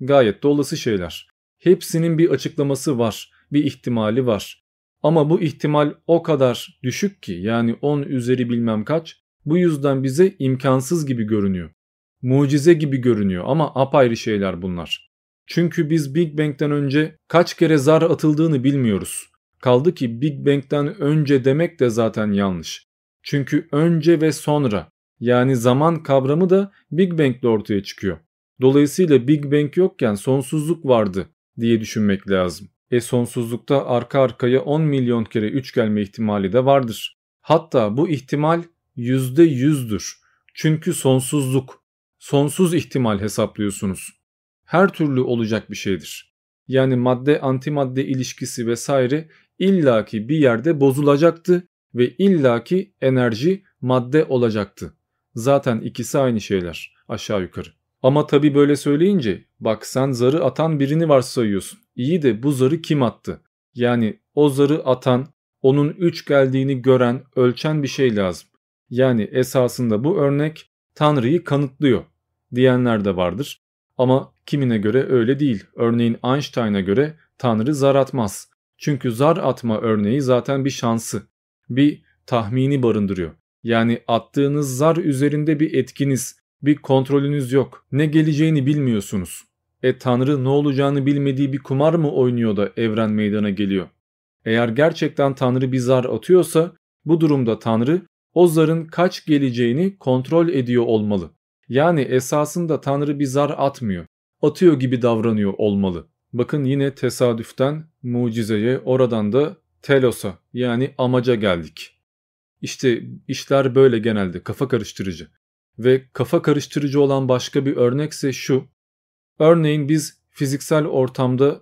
gayet de olası şeyler. Hepsinin bir açıklaması var, bir ihtimali var. Ama bu ihtimal o kadar düşük ki yani 10 üzeri bilmem kaç bu yüzden bize imkansız gibi görünüyor. Mucize gibi görünüyor ama apayrı şeyler bunlar. Çünkü biz Big Bang'den önce kaç kere zar atıldığını bilmiyoruz. Kaldı ki Big Bang'den önce demek de zaten yanlış. Çünkü önce ve sonra yani zaman kavramı da Big Bang'le ortaya çıkıyor. Dolayısıyla Big Bang yokken sonsuzluk vardı diye düşünmek lazım. E sonsuzlukta arka arkaya 10 milyon kere 3 gelme ihtimali de vardır. Hatta bu ihtimal %100'dür. Çünkü sonsuzluk, sonsuz ihtimal hesaplıyorsunuz. Her türlü olacak bir şeydir. Yani madde antimadde ilişkisi vesaire illaki bir yerde bozulacaktı ve illaki enerji madde olacaktı. Zaten ikisi aynı şeyler aşağı yukarı. Ama tabi böyle söyleyince bak sen zarı atan birini varsayıyorsun. İyi de bu zarı kim attı? Yani o zarı atan, onun 3 geldiğini gören, ölçen bir şey lazım. Yani esasında bu örnek Tanrı'yı kanıtlıyor diyenler de vardır. Ama kimine göre öyle değil. Örneğin Einstein'a göre Tanrı zar atmaz. Çünkü zar atma örneği zaten bir şansı, bir tahmini barındırıyor. Yani attığınız zar üzerinde bir etkiniz, bir kontrolünüz yok. Ne geleceğini bilmiyorsunuz. E Tanrı ne olacağını bilmediği bir kumar mı oynuyor da evren meydana geliyor? Eğer gerçekten Tanrı bir zar atıyorsa bu durumda Tanrı o zarın kaç geleceğini kontrol ediyor olmalı. Yani esasında Tanrı bir zar atmıyor. Atıyor gibi davranıyor olmalı. Bakın yine tesadüften mucizeye oradan da telos'a yani amaca geldik. İşte işler böyle genelde kafa karıştırıcı. Ve kafa karıştırıcı olan başka bir örnekse şu. Örneğin biz fiziksel ortamda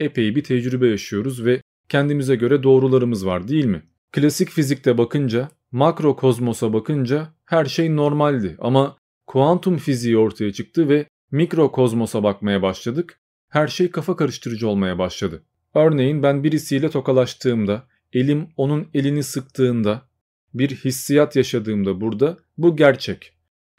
epey bir tecrübe yaşıyoruz ve kendimize göre doğrularımız var değil mi? Klasik fizikte bakınca, makro kozmosa bakınca her şey normaldi ama kuantum fiziği ortaya çıktı ve mikro kozmosa bakmaya başladık. Her şey kafa karıştırıcı olmaya başladı. Örneğin ben birisiyle tokalaştığımda, elim onun elini sıktığında, bir hissiyat yaşadığımda burada bu gerçek.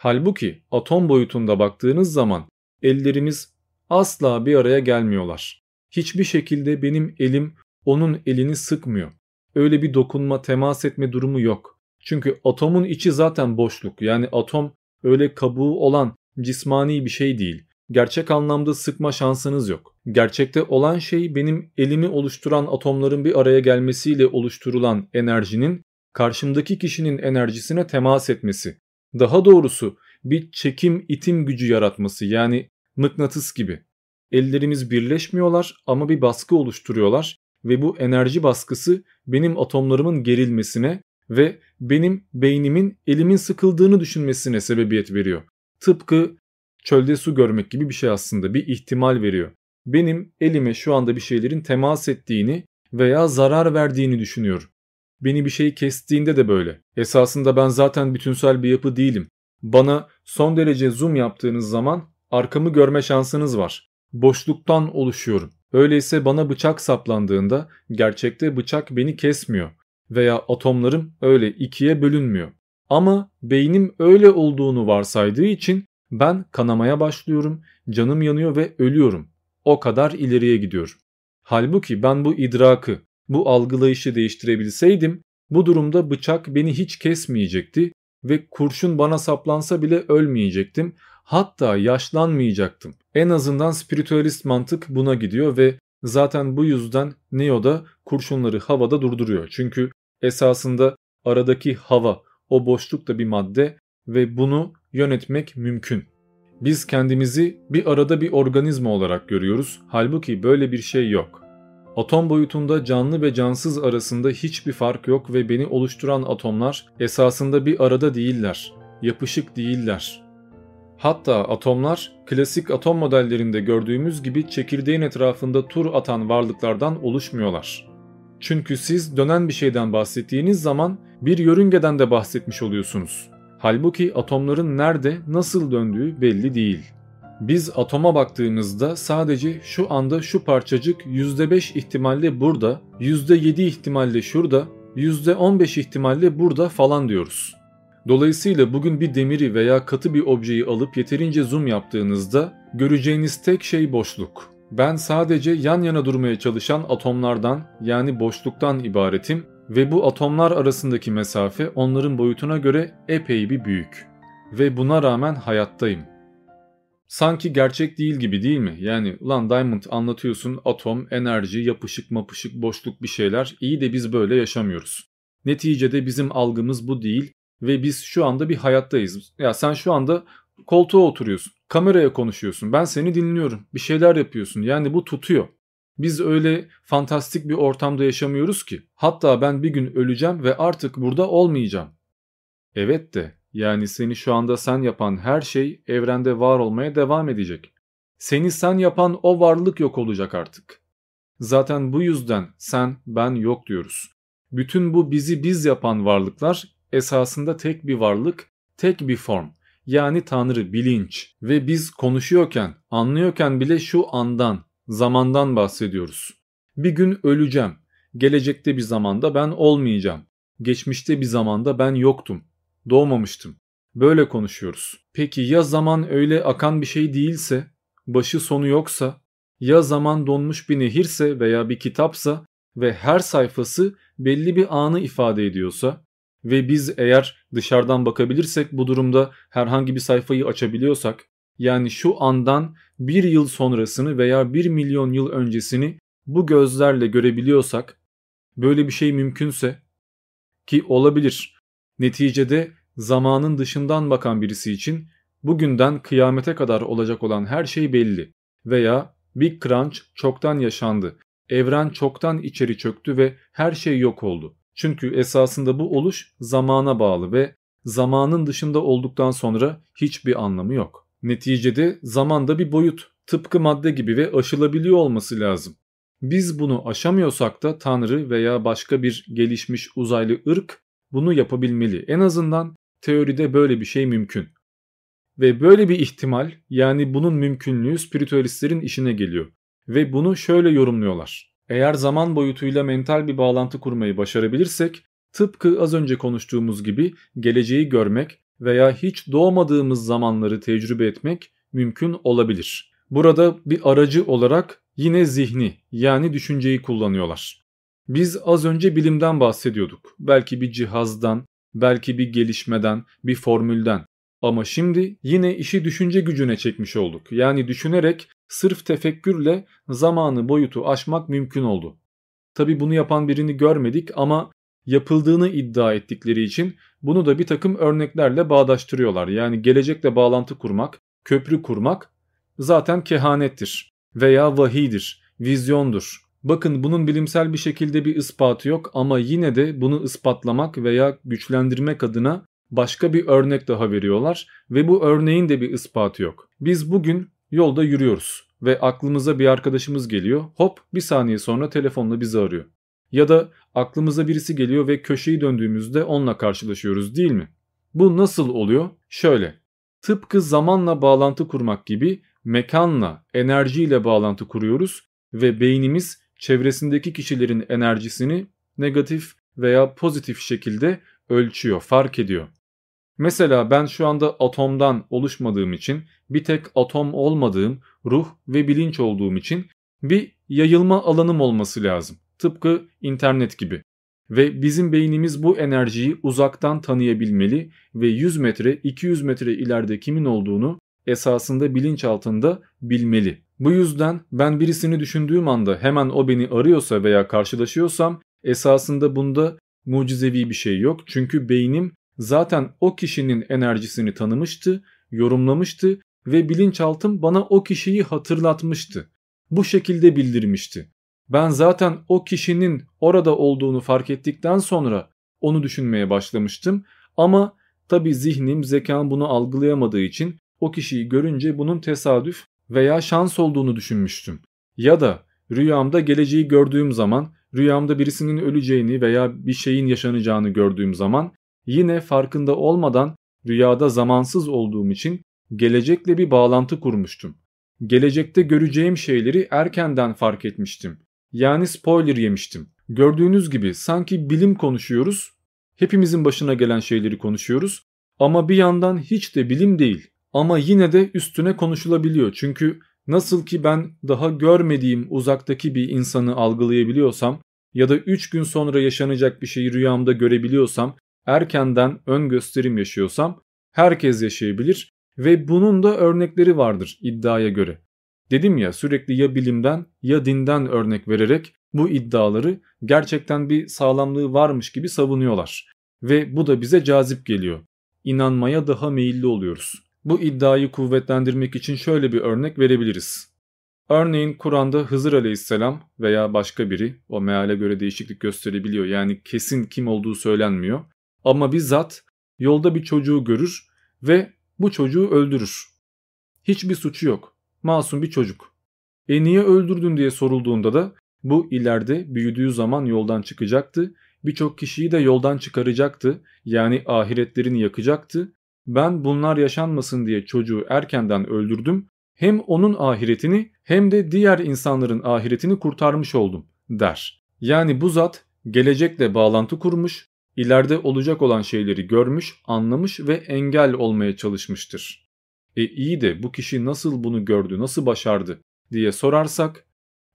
Halbuki atom boyutunda baktığınız zaman ellerimiz asla bir araya gelmiyorlar. Hiçbir şekilde benim elim onun elini sıkmıyor. Öyle bir dokunma, temas etme durumu yok. Çünkü atomun içi zaten boşluk. Yani atom öyle kabuğu olan cismani bir şey değil. Gerçek anlamda sıkma şansınız yok. Gerçekte olan şey benim elimi oluşturan atomların bir araya gelmesiyle oluşturulan enerjinin karşımdaki kişinin enerjisine temas etmesi. Daha doğrusu bir çekim itim gücü yaratması yani mıknatıs gibi. Ellerimiz birleşmiyorlar ama bir baskı oluşturuyorlar ve bu enerji baskısı benim atomlarımın gerilmesine ve benim beynimin elimin sıkıldığını düşünmesine sebebiyet veriyor. Tıpkı çölde su görmek gibi bir şey aslında bir ihtimal veriyor. Benim elime şu anda bir şeylerin temas ettiğini veya zarar verdiğini düşünüyorum. Beni bir şey kestiğinde de böyle. Esasında ben zaten bütünsel bir yapı değilim. Bana son derece zoom yaptığınız zaman arkamı görme şansınız var. Boşluktan oluşuyorum. Öyleyse bana bıçak saplandığında gerçekte bıçak beni kesmiyor veya atomlarım öyle ikiye bölünmüyor. Ama beynim öyle olduğunu varsaydığı için ben kanamaya başlıyorum, canım yanıyor ve ölüyorum. O kadar ileriye gidiyorum. Halbuki ben bu idrakı, bu algılayışı değiştirebilseydim bu durumda bıçak beni hiç kesmeyecekti ve kurşun bana saplansa bile ölmeyecektim. Hatta yaşlanmayacaktım. En azından spiritüalist mantık buna gidiyor ve zaten bu yüzden Neo da kurşunları havada durduruyor. Çünkü esasında aradaki hava, o boşluk da bir madde ve bunu yönetmek mümkün. Biz kendimizi bir arada bir organizma olarak görüyoruz. Halbuki böyle bir şey yok. Atom boyutunda canlı ve cansız arasında hiçbir fark yok ve beni oluşturan atomlar esasında bir arada değiller, yapışık değiller. Hatta atomlar klasik atom modellerinde gördüğümüz gibi çekirdeğin etrafında tur atan varlıklardan oluşmuyorlar. Çünkü siz dönen bir şeyden bahsettiğiniz zaman bir yörüngeden de bahsetmiş oluyorsunuz. Halbuki atomların nerede, nasıl döndüğü belli değil. Biz atoma baktığımızda sadece şu anda şu parçacık %5 ihtimalle burada, %7 ihtimalle şurada, %15 ihtimalle burada falan diyoruz. Dolayısıyla bugün bir demiri veya katı bir objeyi alıp yeterince zoom yaptığınızda göreceğiniz tek şey boşluk. Ben sadece yan yana durmaya çalışan atomlardan yani boşluktan ibaretim ve bu atomlar arasındaki mesafe onların boyutuna göre epey bir büyük. Ve buna rağmen hayattayım. Sanki gerçek değil gibi değil mi? Yani ulan Diamond anlatıyorsun atom, enerji, yapışık mapışık, boşluk bir şeyler. İyi de biz böyle yaşamıyoruz. Neticede bizim algımız bu değil ve biz şu anda bir hayattayız. Ya sen şu anda koltuğa oturuyorsun, kameraya konuşuyorsun, ben seni dinliyorum, bir şeyler yapıyorsun. Yani bu tutuyor. Biz öyle fantastik bir ortamda yaşamıyoruz ki. Hatta ben bir gün öleceğim ve artık burada olmayacağım. Evet de yani seni şu anda sen yapan her şey evrende var olmaya devam edecek. Seni sen yapan o varlık yok olacak artık. Zaten bu yüzden sen ben yok diyoruz. Bütün bu bizi biz yapan varlıklar esasında tek bir varlık, tek bir form. yani Tanrı, bilinç ve biz konuşuyorken, anlıyorken bile şu andan, zamandan bahsediyoruz. Bir gün öleceğim. Gelecekte bir zamanda ben olmayacağım. Geçmişte bir zamanda ben yoktum. Doğmamıştım. Böyle konuşuyoruz. Peki ya zaman öyle akan bir şey değilse, başı sonu yoksa, ya zaman donmuş bir nehirse veya bir kitapsa ve her sayfası belli bir anı ifade ediyorsa ve biz eğer dışarıdan bakabilirsek bu durumda herhangi bir sayfayı açabiliyorsak yani şu andan bir yıl sonrasını veya bir milyon yıl öncesini bu gözlerle görebiliyorsak böyle bir şey mümkünse ki olabilir. Neticede zamanın dışından bakan birisi için bugünden kıyamete kadar olacak olan her şey belli veya Big Crunch çoktan yaşandı. Evren çoktan içeri çöktü ve her şey yok oldu. Çünkü esasında bu oluş zamana bağlı ve zamanın dışında olduktan sonra hiçbir anlamı yok. Neticede zamanda bir boyut, tıpkı madde gibi ve aşılabiliyor olması lazım. Biz bunu aşamıyorsak da Tanrı veya başka bir gelişmiş uzaylı ırk bunu yapabilmeli. En azından teoride böyle bir şey mümkün. Ve böyle bir ihtimal yani bunun mümkünlüğü spiritüalistlerin işine geliyor. Ve bunu şöyle yorumluyorlar. Eğer zaman boyutuyla mental bir bağlantı kurmayı başarabilirsek tıpkı az önce konuştuğumuz gibi geleceği görmek veya hiç doğmadığımız zamanları tecrübe etmek mümkün olabilir. Burada bir aracı olarak yine zihni yani düşünceyi kullanıyorlar. Biz az önce bilimden bahsediyorduk. Belki bir cihazdan, belki bir gelişmeden, bir formülden. Ama şimdi yine işi düşünce gücüne çekmiş olduk. Yani düşünerek sırf tefekkürle zamanı boyutu aşmak mümkün oldu. Tabi bunu yapan birini görmedik ama yapıldığını iddia ettikleri için bunu da bir takım örneklerle bağdaştırıyorlar. Yani gelecekle bağlantı kurmak, köprü kurmak zaten kehanettir veya vahidir, vizyondur. Bakın bunun bilimsel bir şekilde bir ispatı yok ama yine de bunu ispatlamak veya güçlendirmek adına başka bir örnek daha veriyorlar ve bu örneğin de bir ispatı yok. Biz bugün yolda yürüyoruz ve aklımıza bir arkadaşımız geliyor. Hop bir saniye sonra telefonla bizi arıyor. Ya da aklımıza birisi geliyor ve köşeyi döndüğümüzde onunla karşılaşıyoruz değil mi? Bu nasıl oluyor? Şöyle. Tıpkı zamanla bağlantı kurmak gibi mekanla, enerjiyle bağlantı kuruyoruz ve beynimiz çevresindeki kişilerin enerjisini negatif veya pozitif şekilde ölçüyor, fark ediyor. Mesela ben şu anda atomdan oluşmadığım için bir tek atom olmadığım ruh ve bilinç olduğum için bir yayılma alanım olması lazım. Tıpkı internet gibi. Ve bizim beynimiz bu enerjiyi uzaktan tanıyabilmeli ve 100 metre 200 metre ileride kimin olduğunu esasında bilinç altında bilmeli. Bu yüzden ben birisini düşündüğüm anda hemen o beni arıyorsa veya karşılaşıyorsam esasında bunda mucizevi bir şey yok. Çünkü beynim zaten o kişinin enerjisini tanımıştı, yorumlamıştı ve bilinçaltım bana o kişiyi hatırlatmıştı. Bu şekilde bildirmişti. Ben zaten o kişinin orada olduğunu fark ettikten sonra onu düşünmeye başlamıştım ama tabi zihnim zekam bunu algılayamadığı için o kişiyi görünce bunun tesadüf veya şans olduğunu düşünmüştüm. Ya da rüyamda geleceği gördüğüm zaman rüyamda birisinin öleceğini veya bir şeyin yaşanacağını gördüğüm zaman yine farkında olmadan rüyada zamansız olduğum için gelecekle bir bağlantı kurmuştum. Gelecekte göreceğim şeyleri erkenden fark etmiştim. Yani spoiler yemiştim. Gördüğünüz gibi sanki bilim konuşuyoruz, hepimizin başına gelen şeyleri konuşuyoruz ama bir yandan hiç de bilim değil. Ama yine de üstüne konuşulabiliyor. Çünkü nasıl ki ben daha görmediğim uzaktaki bir insanı algılayabiliyorsam ya da 3 gün sonra yaşanacak bir şeyi rüyamda görebiliyorsam, erkenden ön gösterim yaşıyorsam herkes yaşayabilir ve bunun da örnekleri vardır iddiaya göre. Dedim ya sürekli ya bilimden ya dinden örnek vererek bu iddiaları gerçekten bir sağlamlığı varmış gibi savunuyorlar. Ve bu da bize cazip geliyor. İnanmaya daha meyilli oluyoruz. Bu iddiayı kuvvetlendirmek için şöyle bir örnek verebiliriz. Örneğin Kur'an'da Hızır aleyhisselam veya başka biri o meale göre değişiklik gösterebiliyor. Yani kesin kim olduğu söylenmiyor. Ama bizzat yolda bir çocuğu görür ve bu çocuğu öldürür. Hiçbir suçu yok. Masum bir çocuk. E niye öldürdün diye sorulduğunda da bu ileride büyüdüğü zaman yoldan çıkacaktı. Birçok kişiyi de yoldan çıkaracaktı. Yani ahiretlerini yakacaktı ben bunlar yaşanmasın diye çocuğu erkenden öldürdüm. Hem onun ahiretini hem de diğer insanların ahiretini kurtarmış oldum der. Yani bu zat gelecekle bağlantı kurmuş, ileride olacak olan şeyleri görmüş, anlamış ve engel olmaya çalışmıştır. E iyi de bu kişi nasıl bunu gördü, nasıl başardı diye sorarsak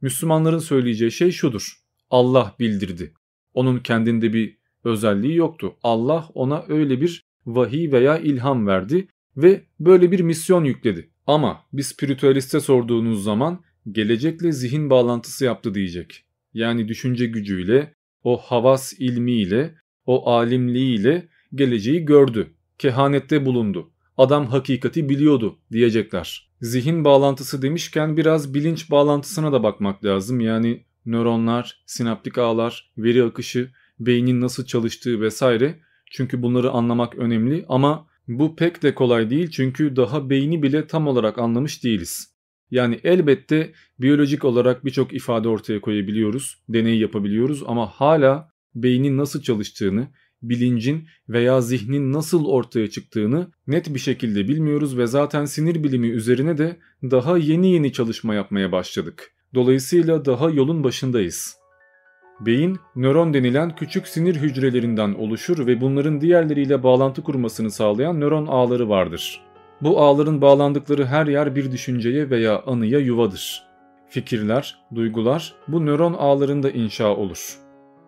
Müslümanların söyleyeceği şey şudur. Allah bildirdi. Onun kendinde bir özelliği yoktu. Allah ona öyle bir vahiy veya ilham verdi ve böyle bir misyon yükledi. Ama bir spiritüaliste sorduğunuz zaman gelecekle zihin bağlantısı yaptı diyecek. Yani düşünce gücüyle, o havas ilmiyle, o alimliğiyle geleceği gördü. Kehanette bulundu. Adam hakikati biliyordu diyecekler. Zihin bağlantısı demişken biraz bilinç bağlantısına da bakmak lazım. Yani nöronlar, sinaptik ağlar, veri akışı, beynin nasıl çalıştığı vesaire. Çünkü bunları anlamak önemli ama bu pek de kolay değil çünkü daha beyni bile tam olarak anlamış değiliz. Yani elbette biyolojik olarak birçok ifade ortaya koyabiliyoruz, deney yapabiliyoruz ama hala beynin nasıl çalıştığını, bilincin veya zihnin nasıl ortaya çıktığını net bir şekilde bilmiyoruz ve zaten sinir bilimi üzerine de daha yeni yeni çalışma yapmaya başladık. Dolayısıyla daha yolun başındayız. Beyin, nöron denilen küçük sinir hücrelerinden oluşur ve bunların diğerleriyle bağlantı kurmasını sağlayan nöron ağları vardır. Bu ağların bağlandıkları her yer bir düşünceye veya anıya yuvadır. Fikirler, duygular bu nöron ağlarında inşa olur.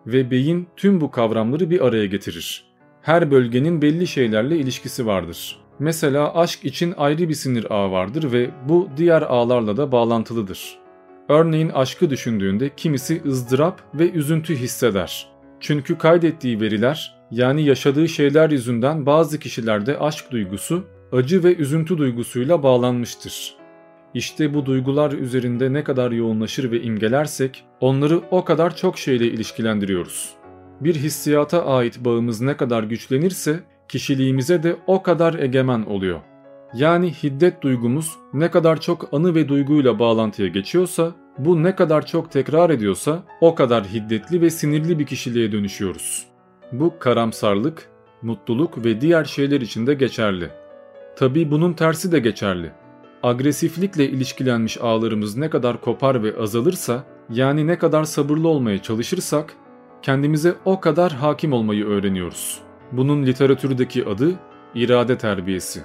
Ve beyin tüm bu kavramları bir araya getirir. Her bölgenin belli şeylerle ilişkisi vardır. Mesela aşk için ayrı bir sinir ağı vardır ve bu diğer ağlarla da bağlantılıdır. Örneğin aşkı düşündüğünde kimisi ızdırap ve üzüntü hisseder. Çünkü kaydettiği veriler yani yaşadığı şeyler yüzünden bazı kişilerde aşk duygusu acı ve üzüntü duygusuyla bağlanmıştır. İşte bu duygular üzerinde ne kadar yoğunlaşır ve imgelersek onları o kadar çok şeyle ilişkilendiriyoruz. Bir hissiyata ait bağımız ne kadar güçlenirse kişiliğimize de o kadar egemen oluyor. Yani hiddet duygumuz ne kadar çok anı ve duyguyla bağlantıya geçiyorsa, bu ne kadar çok tekrar ediyorsa o kadar hiddetli ve sinirli bir kişiliğe dönüşüyoruz. Bu karamsarlık, mutluluk ve diğer şeyler için de geçerli. Tabi bunun tersi de geçerli. Agresiflikle ilişkilenmiş ağlarımız ne kadar kopar ve azalırsa, yani ne kadar sabırlı olmaya çalışırsak, kendimize o kadar hakim olmayı öğreniyoruz. Bunun literatürdeki adı irade terbiyesi.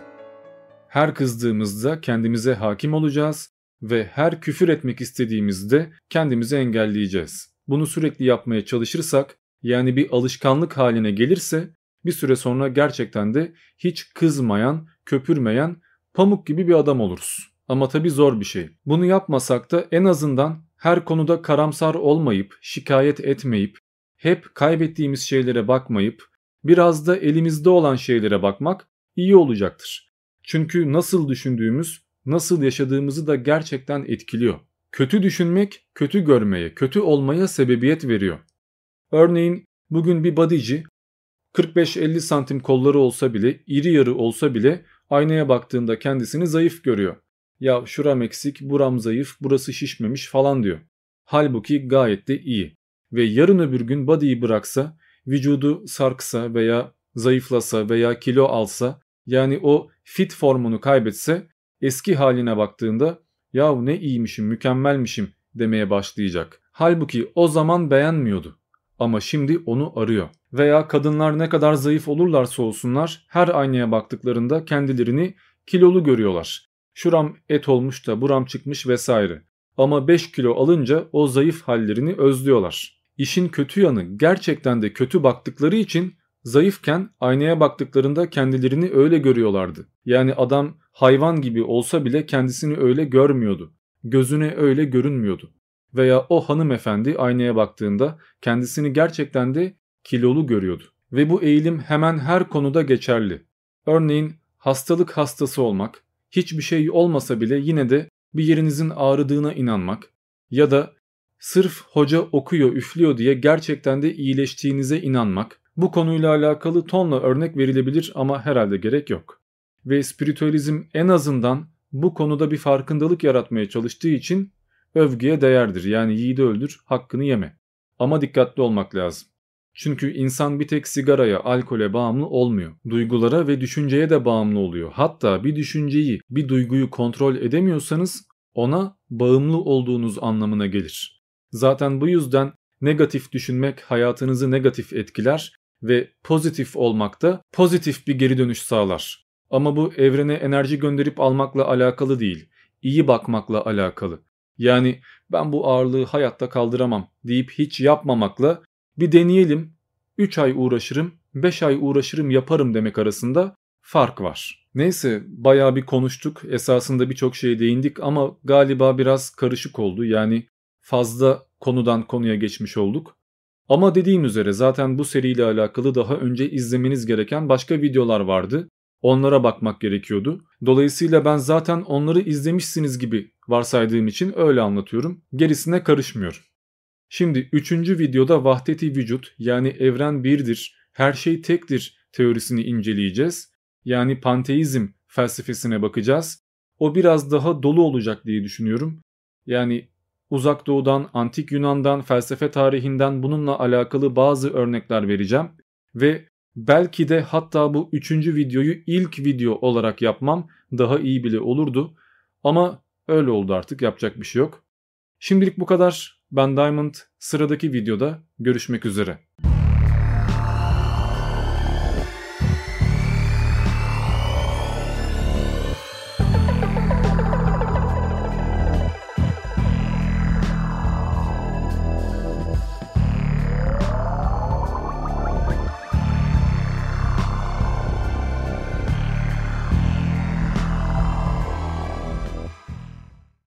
Her kızdığımızda kendimize hakim olacağız ve her küfür etmek istediğimizde kendimizi engelleyeceğiz. Bunu sürekli yapmaya çalışırsak yani bir alışkanlık haline gelirse bir süre sonra gerçekten de hiç kızmayan, köpürmeyen, pamuk gibi bir adam oluruz. Ama tabii zor bir şey. Bunu yapmasak da en azından her konuda karamsar olmayıp, şikayet etmeyip, hep kaybettiğimiz şeylere bakmayıp, biraz da elimizde olan şeylere bakmak iyi olacaktır. Çünkü nasıl düşündüğümüz, nasıl yaşadığımızı da gerçekten etkiliyor. Kötü düşünmek, kötü görmeye, kötü olmaya sebebiyet veriyor. Örneğin bugün bir bodyci 45-50 santim kolları olsa bile, iri yarı olsa bile aynaya baktığında kendisini zayıf görüyor. Ya şuram eksik, buram zayıf, burası şişmemiş falan diyor. Halbuki gayet de iyi. Ve yarın öbür gün body'yi bıraksa, vücudu sarksa veya zayıflasa veya kilo alsa yani o fit formunu kaybetse eski haline baktığında yahu ne iyiymişim mükemmelmişim demeye başlayacak. Halbuki o zaman beğenmiyordu ama şimdi onu arıyor. Veya kadınlar ne kadar zayıf olurlarsa olsunlar her aynaya baktıklarında kendilerini kilolu görüyorlar. Şuram et olmuş da buram çıkmış vesaire. Ama 5 kilo alınca o zayıf hallerini özlüyorlar. İşin kötü yanı gerçekten de kötü baktıkları için zayıfken aynaya baktıklarında kendilerini öyle görüyorlardı. Yani adam hayvan gibi olsa bile kendisini öyle görmüyordu. Gözüne öyle görünmüyordu. Veya o hanımefendi aynaya baktığında kendisini gerçekten de kilolu görüyordu. Ve bu eğilim hemen her konuda geçerli. Örneğin hastalık hastası olmak, hiçbir şey olmasa bile yine de bir yerinizin ağrıdığına inanmak ya da sırf hoca okuyor üflüyor diye gerçekten de iyileştiğinize inanmak bu konuyla alakalı tonla örnek verilebilir ama herhalde gerek yok. Ve spiritüalizm en azından bu konuda bir farkındalık yaratmaya çalıştığı için övgüye değerdir. Yani yiğidi öldür, hakkını yeme. Ama dikkatli olmak lazım. Çünkü insan bir tek sigaraya, alkole bağımlı olmuyor. Duygulara ve düşünceye de bağımlı oluyor. Hatta bir düşünceyi, bir duyguyu kontrol edemiyorsanız ona bağımlı olduğunuz anlamına gelir. Zaten bu yüzden negatif düşünmek hayatınızı negatif etkiler ve pozitif olmak da pozitif bir geri dönüş sağlar. Ama bu evrene enerji gönderip almakla alakalı değil. İyi bakmakla alakalı. Yani ben bu ağırlığı hayatta kaldıramam deyip hiç yapmamakla bir deneyelim 3 ay uğraşırım 5 ay uğraşırım yaparım demek arasında fark var. Neyse bayağı bir konuştuk esasında birçok şeye değindik ama galiba biraz karışık oldu yani fazla konudan konuya geçmiş olduk. Ama dediğim üzere zaten bu seriyle alakalı daha önce izlemeniz gereken başka videolar vardı. Onlara bakmak gerekiyordu. Dolayısıyla ben zaten onları izlemişsiniz gibi varsaydığım için öyle anlatıyorum. Gerisine karışmıyorum. Şimdi üçüncü videoda vahdeti vücut yani evren birdir, her şey tektir teorisini inceleyeceğiz. Yani panteizm felsefesine bakacağız. O biraz daha dolu olacak diye düşünüyorum. Yani uzak doğudan, antik Yunan'dan, felsefe tarihinden bununla alakalı bazı örnekler vereceğim. Ve belki de hatta bu üçüncü videoyu ilk video olarak yapmam daha iyi bile olurdu. Ama öyle oldu artık yapacak bir şey yok. Şimdilik bu kadar. Ben Diamond. Sıradaki videoda görüşmek üzere.